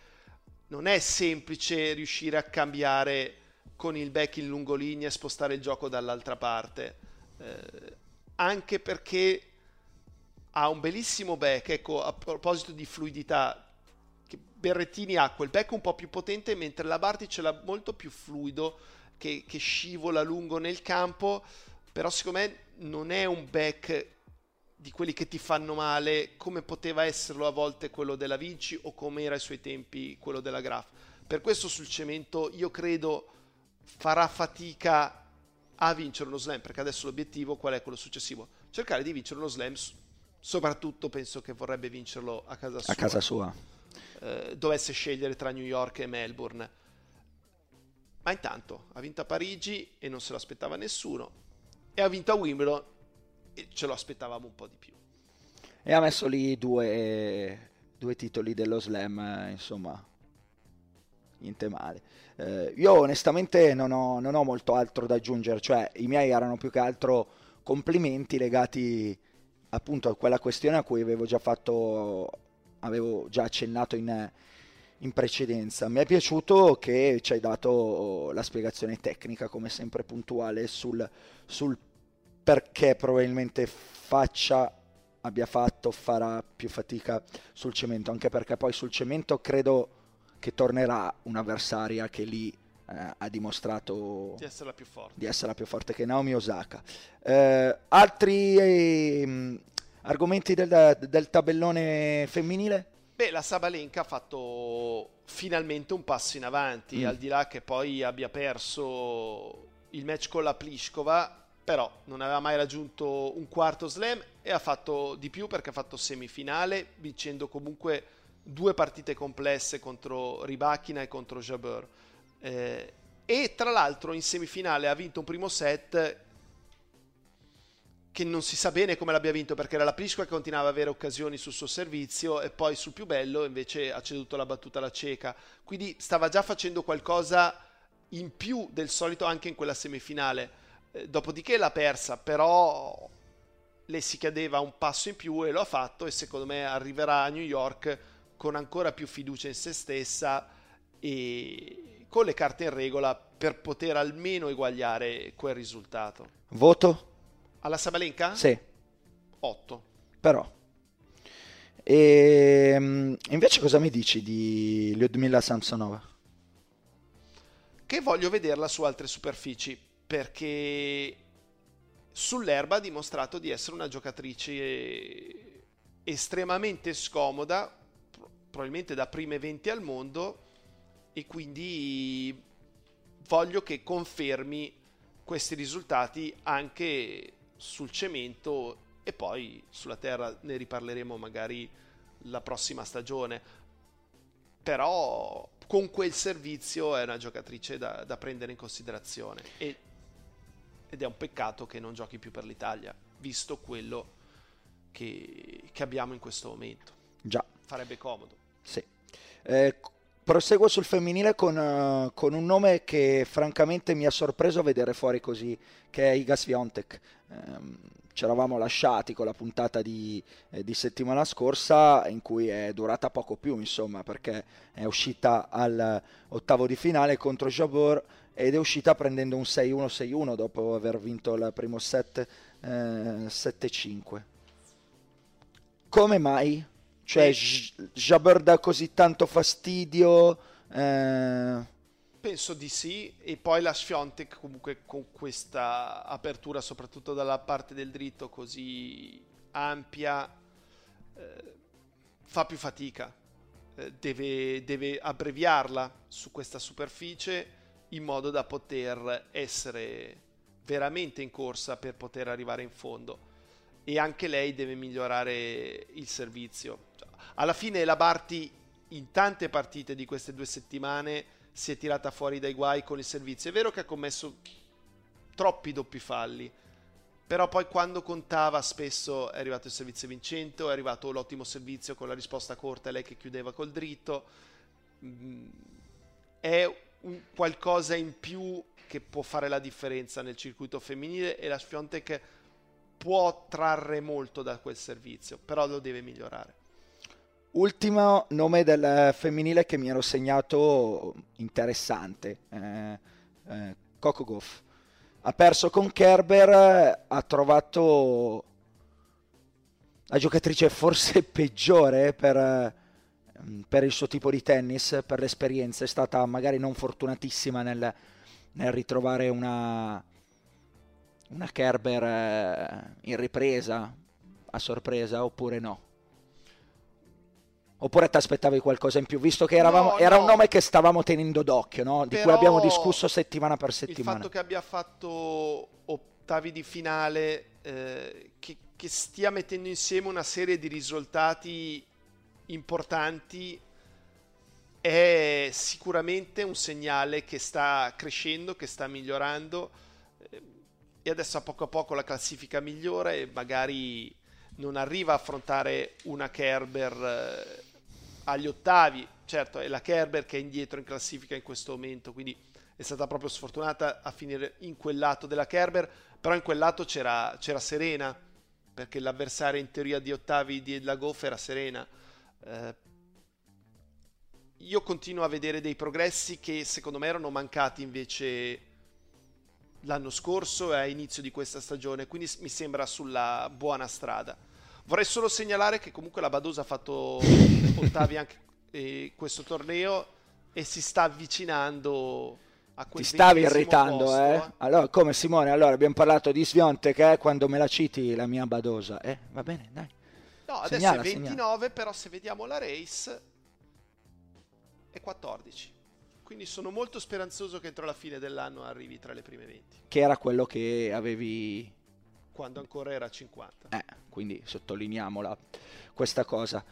B: non è semplice riuscire a cambiare con il back in lungolinea e spostare il gioco dall'altra parte, eh, anche perché ha un bellissimo back, ecco a proposito di fluidità, Berrettini ha quel back un po' più potente mentre la Barti ce l'ha molto più fluido, che, che scivola lungo nel campo, però secondo me non è un back di quelli che ti fanno male, come poteva esserlo a volte quello della Vinci o come era ai suoi tempi quello della Graf. Per questo sul cemento io credo farà fatica a vincere uno slam, perché adesso l'obiettivo qual è quello successivo? Cercare di vincere uno slam, soprattutto penso che vorrebbe vincerlo a casa sua.
A: A casa sua.
B: Eh, dovesse scegliere tra New York e Melbourne. Ma intanto ha vinto a Parigi e non se lo aspettava nessuno. E ha vinto a Wimbledon e ce lo aspettavamo un po' di più.
A: E ha messo lì due, due titoli dello slam, insomma, niente male. Eh, io onestamente non ho, non ho, molto altro da aggiungere, cioè i miei erano più che altro complimenti legati appunto a quella questione a cui avevo già fatto, avevo già accennato in, in precedenza. Mi è piaciuto che ci hai dato la spiegazione tecnica, come sempre puntuale, sul, sul perché probabilmente faccia abbia fatto, farà più fatica sul cemento, anche perché poi sul cemento credo che tornerà un'avversaria che lì eh, ha dimostrato
B: di essere, più forte.
A: di essere la più forte che Naomi Osaka. Eh, altri eh, argomenti del, del, tabellone femminile?
B: Beh, la Sabalenka ha fatto finalmente un passo in avanti, mm. al di là che poi abbia perso il match con la Pliskova, però non aveva mai raggiunto un quarto slam e ha fatto di più perché ha fatto semifinale, vincendo comunque due partite complesse contro Ribachina e contro Jabeur. Eh, e tra l'altro in semifinale ha vinto un primo set che non si sa bene come l'abbia vinto perché era la Pliskova che continuava ad avere occasioni sul suo servizio e poi sul più bello invece ha ceduto la battuta alla cieca. Quindi stava già facendo qualcosa in più del solito anche in quella semifinale. Eh, dopodiché l'ha persa, però le si chiedeva un passo in più e lo ha fatto e secondo me arriverà a New York con ancora più fiducia in se stessa e con le carte in regola per poter almeno eguagliare quel risultato.
A: Voto?
B: Alla Sabalenka?
A: Sì.
B: 8.
A: Però. E ehm, invece cosa mi dici di Lyudmila Samsonova?
B: Che voglio vederla su altre superfici perché sull'erba ha dimostrato di essere una giocatrice estremamente scomoda probabilmente da prime 20 al mondo e quindi voglio che confermi questi risultati anche sul cemento e poi sulla terra ne riparleremo magari la prossima stagione però con quel servizio è una giocatrice da, da prendere in considerazione e, ed è un peccato che non giochi più per l'Italia visto quello che, che abbiamo in questo momento
A: già
B: farebbe comodo
A: sì. Eh, proseguo sul femminile con, uh, con, un nome che francamente mi ha sorpreso vedere fuori così, che è Iga Swiatek. Um, ci eravamo lasciati con la puntata di, eh, di, settimana scorsa in cui è durata poco più, insomma, perché è uscita all'ottavo di finale contro Jabor ed è uscita prendendo un 6-1-6-1 dopo aver vinto il primo set eh, 7-5. Come mai cioè, J- Jabber dà così tanto fastidio. Eh...
B: Penso di sì, e poi la Sfiontek comunque con questa apertura, soprattutto dalla parte del dritto così ampia, eh, fa più fatica. Eh, deve, deve abbreviarla su questa superficie in modo da poter essere veramente in corsa per poter arrivare in fondo e anche lei deve migliorare il servizio. Alla fine la Barti in tante partite di queste due settimane si è tirata fuori dai guai con il servizio. È vero che ha commesso troppi doppi falli, però poi quando contava spesso è arrivato il servizio vincente, è arrivato l'ottimo servizio con la risposta corta, lei che chiudeva col dritto. Mm, è qualcosa in più che può fare la differenza nel circuito femminile e la Sfiontek può trarre molto da quel servizio, però lo deve migliorare.
A: Ultimo nome del femminile che mi ero segnato interessante, eh, eh, Coco Goff. Ha perso con Kerber, ha trovato la giocatrice forse peggiore per, per, il suo tipo di tennis, per l'esperienza. È stata magari non fortunatissima nel, nel ritrovare una, una Kerber eh, in ripresa a sorpresa oppure no? Oppure ti aspettavi qualcosa in più, visto che eravamo,
B: No,
A: era
B: no.
A: un nome che stavamo tenendo d'occhio, no? di cui
B: Però
A: abbiamo discusso settimana per settimana.
B: Il fatto che abbia fatto ottavi di finale, eh, che, che stia mettendo insieme una serie di risultati importanti, è sicuramente un segnale che sta crescendo, che sta migliorando. E adesso a poco a poco la classifica migliora e magari non arriva a affrontare una Kerber eh, agli ottavi. Certo, è la Kerber che è indietro in classifica in questo momento, quindi è stata proprio sfortunata a finire in quel lato della Kerber, però in quel lato c'era, c'era Serena, perché l'avversaria in teoria di ottavi di Lagoff era Serena. Eh, io continuo a vedere dei progressi che secondo me erano mancati invece l'anno scorso e a inizio di questa stagione, quindi mi sembra sulla buona strada. Vorrei solo segnalare che comunque la Badosa ha fatto ottavi anche eh, questo torneo e si sta avvicinando a quel
A: Ti stavi irritando,
B: posto,
A: eh? Allora, come Simone, allora abbiamo parlato di Svionte che è quando me la citi la mia badosa. Eh, va bene, dai.
B: No, adesso
A: Segnala,
B: è 29, però se vediamo la race è 14. Quindi sono molto speranzoso che entro la fine dell'anno arrivi tra le prime 20,
A: Che era quello che avevi
B: quando ancora era 50.
A: Eh, quindi sottolineiamola questa cosa.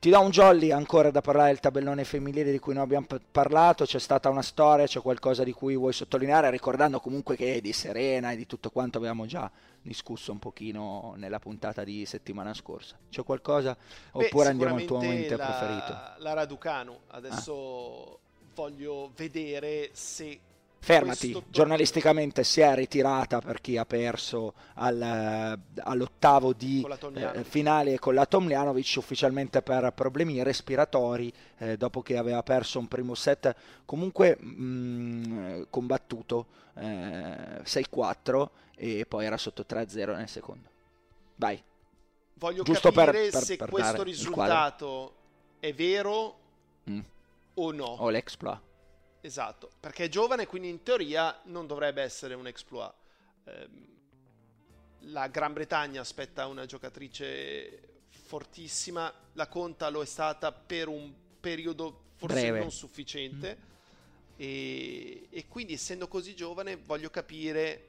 A: Ti do un jolly ancora da parlare del tabellone femminile di cui noi abbiamo parlato, c'è stata una storia, c'è qualcosa di cui vuoi sottolineare, ricordando comunque che di Serena e di tutto quanto avevamo già discusso un pochino nella puntata di settimana scorsa. C'è qualcosa?
B: Beh,
A: Oppure andiamo al tuo momento
B: la,
A: preferito?
B: La Raducanu, adesso voglio vedere se...
A: Fermati, giornalisticamente si è ritirata per chi ha perso al, eh, all'ottavo di
B: Con
A: eh, finale con la Tomljanovic ufficialmente per problemi respiratori eh, dopo che aveva perso un primo set comunque mh, combattuto eh, 6-4 e poi era sotto 3-0 nel secondo. Vai.
B: Voglio
A: Giusto per-
B: capire
A: per-
B: se
A: per
B: questo risultato è vero
A: Mm.
B: o no.
A: O l'exploit.
B: Esatto, perché è giovane, quindi in teoria non dovrebbe essere un exploit. Ehm, la Gran Bretagna aspetta una giocatrice fortissima, la Conta lo è stata per un periodo forse
A: Breve.
B: non sufficiente. E, e quindi essendo così giovane voglio capire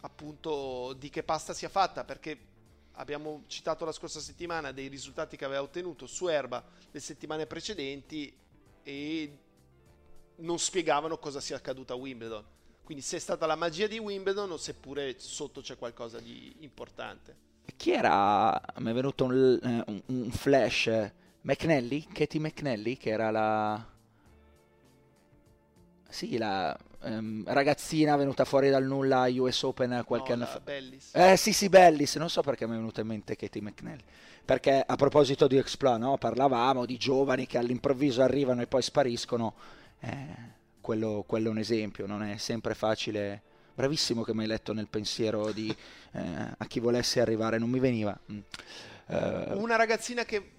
B: appunto di che pasta sia fatta perché abbiamo citato la scorsa settimana dei risultati che aveva ottenuto su erba le settimane precedenti e non spiegavano cosa sia accaduto a Wimbledon. Quindi se è stata la magia di Wimbledon o seppure sotto c'è qualcosa di importante.
A: Chi era? Mi è venuto un, eh, un- un flash. eh, McNally? Katie McNally, che era la. Sì, la ehm, ragazzina venuta fuori dal nulla a US Open qualche
B: No,
A: anno fa.
B: Bellis.
A: Eh sì, sì, Bellis, non so perché mi è venuta in mente Katie McNally. Perché a proposito di Exploit, no? parlavamo di giovani che all'improvviso arrivano e poi spariscono. Eh, quello, quello è un esempio, non è sempre facile. Bravissimo che mi hai letto nel pensiero di eh, a chi volesse arrivare, non mi veniva. Mm. Eh,
B: Una ragazzina che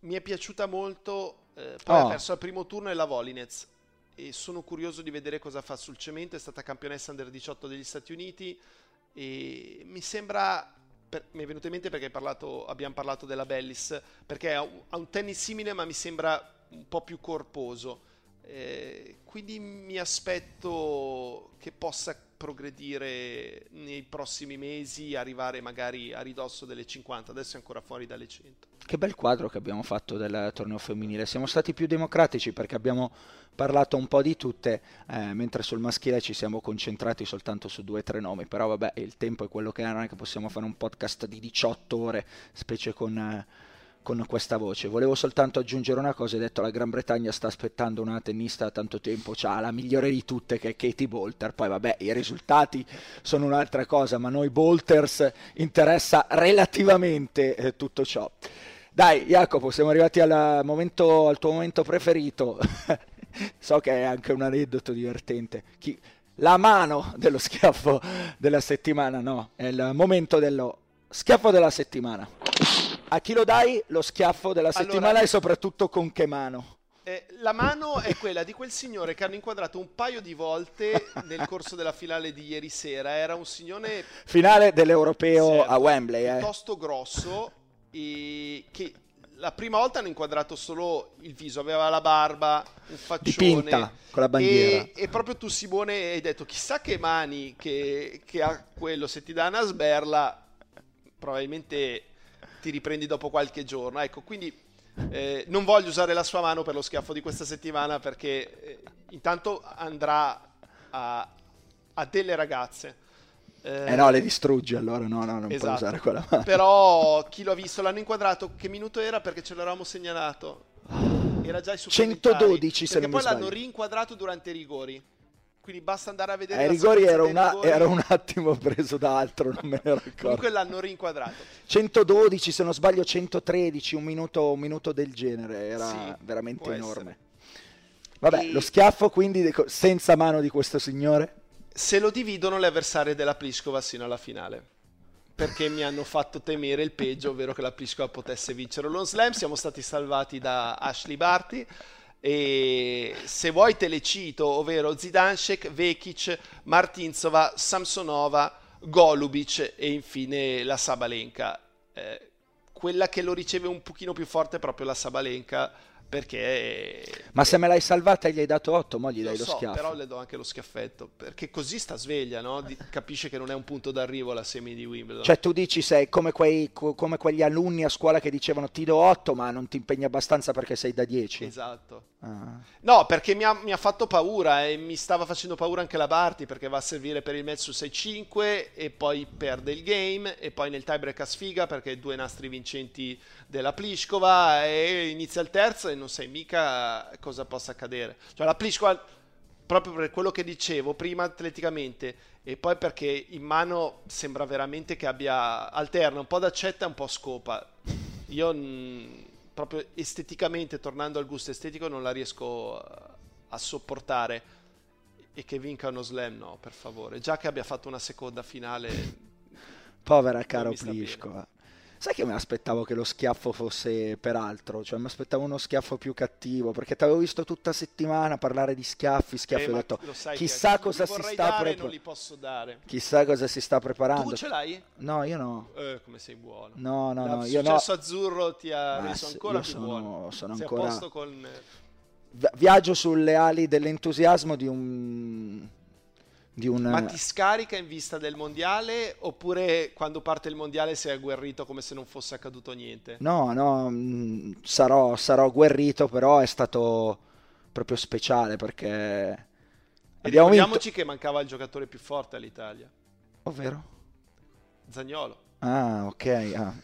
B: mi è piaciuta molto, eh, poi
A: Oh.
B: ha perso al primo turno è la Volinez. E sono curioso di vedere cosa fa sul cemento. È stata campionessa under 18 degli Stati Uniti. E mi sembra. per- mi è venuto in mente perché hai parlato- abbiamo parlato della Bellis. Perché ha un, ha un tennis simile, ma mi sembra un po' più corposo. Eh, quindi mi aspetto che possa progredire nei prossimi mesi, arrivare magari a ridosso delle 50, adesso è ancora fuori dalle 100.
A: Che bel quadro che abbiamo fatto del torneo femminile. Siamo stati più democratici perché abbiamo parlato un po' di tutte, eh, mentre sul maschile ci siamo concentrati soltanto su due o tre nomi. Però vabbè, il tempo è quello che è, non è che possiamo fare un podcast di 18 ore, specie con, eh, con questa voce. Volevo soltanto aggiungere una cosa, hai detto la Gran Bretagna sta aspettando una tennista da tanto tempo, c'ha la migliore di tutte che è Katie Bolter. Poi vabbè, i risultati sono un'altra cosa, ma a noi Bolters interessa relativamente eh, tutto ciò. Dai, Jacopo, siamo arrivati al, momento, al tuo momento preferito. so che è anche un aneddoto divertente. Chi- la mano dello schiaffo della settimana, no, è il momento dello schiaffo della settimana. A chi lo dai lo schiaffo della
B: Allora-
A: settimana e soprattutto con che mano?
B: Eh, la mano è quella di quel signore che hanno inquadrato un paio di volte nel corso della finale di ieri sera. Era un signore
A: Finale dell'europeo
B: certo,
A: a Wembley, eh.
B: piuttosto grosso e che la prima volta hanno inquadrato solo il viso, aveva la barba, un faccione.
A: Dipinta con la bandiera.
B: E, e proprio tu Simone hai detto chissà che mani che, che ha quello, se ti dà una sberla probabilmente ti riprendi dopo qualche giorno. Ecco, quindi eh, non voglio usare la sua mano per lo schiaffo di questa settimana perché eh, intanto andrà a, a delle ragazze.
A: Eh, eh no, le distruggi allora, no, no, non esatto. usare quella mano.
B: Però chi l'ha visto l'hanno inquadrato, che minuto era perché ce l'eravamo segnalato? Era già i
A: 112 se non poi
B: l'hanno rinquadrato durante i rigori. Quindi basta andare a vedere.
A: Ai rigori era, una, rigori. era, un attimo preso da altro, non me ne ero accorto.
B: Comunque l'hanno rinquadrato.
A: 112, se non sbaglio 113, un minuto, un minuto del genere, era sì, veramente enorme. Essere. Vabbè, e... lo schiaffo quindi senza mano di questo signore?
B: Se lo dividono le avversarie della Pliskova sino alla finale. Perché mi hanno fatto temere il peggio, ovvero che la Pliskova potesse vincere lo slam. Siamo stati salvati da Ashley Barty e se vuoi te le cito, ovvero Zidanšek, Vekic, Martinzova, Samsonova, Golubic e infine la Sabalenka. Eh, quella che lo riceve un pochino più forte è proprio la Sabalenka perché...
A: Ma se me l'hai salvata e gli hai dato 8, mo gli dai lo,
B: lo so,
A: schiaffo.
B: però le do anche lo schiaffetto, perché così sta sveglia, no? Di, capisce che non è un punto d'arrivo la semi di Wimbledon.
A: Cioè tu dici sei come, quei, come quegli alunni a scuola che dicevano ti do 8 ma non ti impegni abbastanza perché sei da 10.
B: Esatto. Ah. No, perché mi ha, mi ha, fatto paura e mi stava facendo paura anche la Barty perché va a servire per il match su 6-5 e poi perde il game e poi nel tiebreak a sfiga perché due nastri vincenti della Pliskova e inizia il terzo e non sai mica cosa possa accadere. Cioè la Pliskova, proprio per quello che dicevo prima atleticamente e poi perché in mano sembra veramente che abbia alterna un po' d'accetta e un po' scopa. Io mh, proprio esteticamente, tornando al gusto estetico, non la riesco a sopportare e che vinca uno slam no, per favore. Già che abbia fatto una seconda finale
A: Povera caro Pliskova. Sai che mi aspettavo che lo schiaffo fosse per altro, cioè mi aspettavo uno schiaffo più cattivo, perché ti avevo visto tutta settimana parlare di schiaffi, schiaffi, eh, ho detto chissà cosa si sta preparando. Chissà cosa si sta preparando. Tu
B: ce l'hai?
A: No, io no.
B: Eh, come sei buono.
A: No, no, no, io no.
B: Il azzurro ti ha Ma reso ancora più sono, buono.
A: Sono
B: sei
A: ancora...
B: con...
A: Viaggio sulle ali dell'entusiasmo di un un...
B: Ma ti scarica in vista del mondiale oppure quando parte il mondiale sei agguerrito come se non fosse accaduto niente?
A: No, no, mm, sarò, sarò agguerrito, però è stato proprio speciale perché...
B: E abbiamo ricordiamoci vinto... che mancava il giocatore più forte all'Italia.
A: Ovvero?
B: Zagnolo.
A: Ah, ok. Ah,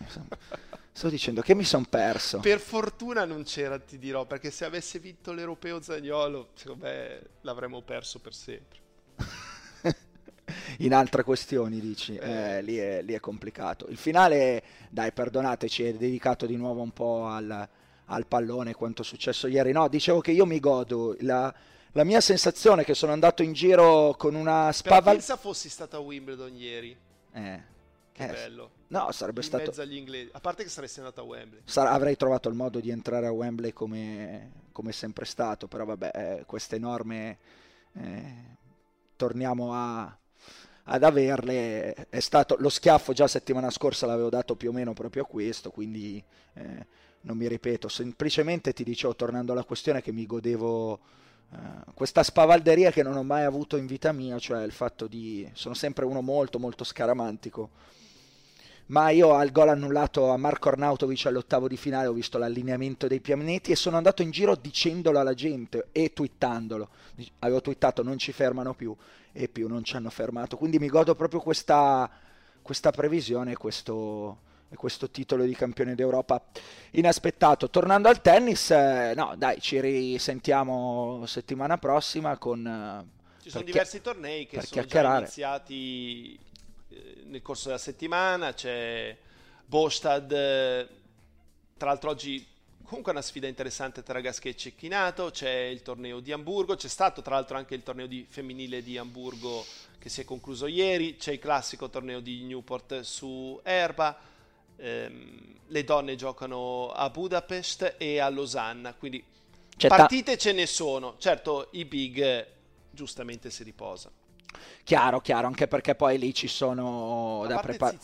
A: sto dicendo che mi sono perso.
B: Per fortuna non c'era, ti dirò, perché se avesse vinto l'europeo Zagnolo, secondo me l'avremmo perso per sempre.
A: in altre questioni, dici, eh, lì, è, lì, è, complicato. Il finale, dai, perdonateci, è dedicato di nuovo un po' al, al pallone, quanto è successo ieri. No, dicevo che io mi godo. La, la mia sensazione è che sono andato in giro con una spaval...
B: Pensa fossi stato a Wimbledon ieri.
A: Eh.
B: Che eh, bello.
A: No, sarebbe
B: in
A: stato...
B: mezzo agli inglesi. A parte che saresti andato a Wembley.
A: Sar- avrei trovato il modo di entrare a Wembley come, come sempre stato, però vabbè, eh, queste norme... Eh, torniamo a, ad averle. È stato lo schiaffo già settimana scorsa l'avevo dato più o meno proprio a questo, quindi eh, non mi ripeto. Semplicemente ti dicevo, tornando alla questione, che mi godevo eh, questa spavalderia che non ho mai avuto in vita mia, cioè il fatto di. sono sempre uno molto, molto scaramantico ma io al gol annullato a Marco Arnautovic all'ottavo di finale ho visto l'allineamento dei pianeti e sono andato in giro dicendolo alla gente e twittandolo. Avevo twittato non ci fermano più e più non ci hanno fermato. Quindi mi godo proprio questa, questa previsione e questo, questo titolo di campione d'Europa inaspettato. Tornando al tennis, eh, no dai, ci risentiamo settimana prossima con...
B: Eh, ci sono diversi tornei che sono già iniziati nel corso della settimana, c'è Bostad, eh, tra l'altro oggi comunque una sfida interessante tra Gasquet e Cecchinato, c'è il torneo di Hamburgo, c'è stato tra l'altro anche il torneo di femminile di Hamburgo che si è concluso ieri, c'è il classico torneo di Newport su erba, ehm, le donne giocano a Budapest e a Losanna, quindi c'è partite ta- ce ne sono, certo i big giustamente si riposano.
A: Chiaro, chiaro, anche perché poi lì ci sono da preparare.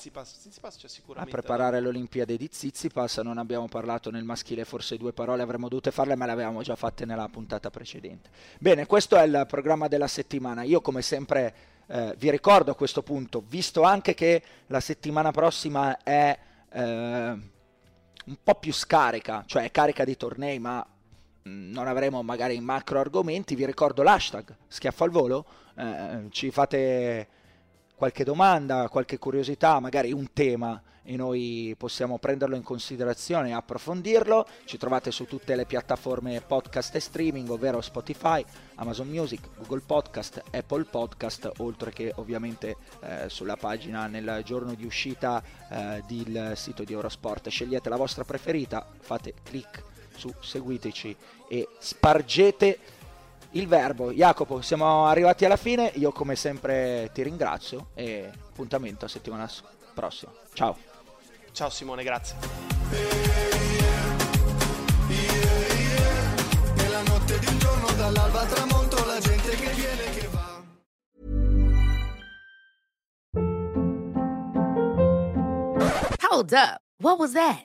A: A preparare le Olimpiadi di Zizipas, non abbiamo parlato nel maschile, forse due parole avremmo dovute farle, ma le avevamo già fatte nella puntata precedente. Bene, questo è il programma della settimana. Io come sempre eh, vi ricordo a questo punto, visto anche che la settimana prossima è eh, un po' più scarica, cioè carica di tornei, ma non avremo magari macro argomenti, vi ricordo l'hashtag schiaffo al volo eh, ci fate qualche domanda, qualche curiosità, magari un tema e noi possiamo prenderlo in considerazione e approfondirlo. Ci trovate su tutte le piattaforme podcast e streaming, ovvero Spotify, Amazon Music, Google Podcast, Apple Podcast, oltre che ovviamente eh, sulla pagina nel giorno di uscita eh, del sito di Eurosport. Scegliete la vostra preferita, fate clic su seguiteci e spargete il verbo. Jacopo, siamo arrivati alla fine, io come sempre ti ringrazio e appuntamento a settimana prossima. Ciao.
B: Ciao Simone, grazie. Nella notte di un giorno dall'alba al tramonto la gente che viene che va.
C: Hold up. What was that?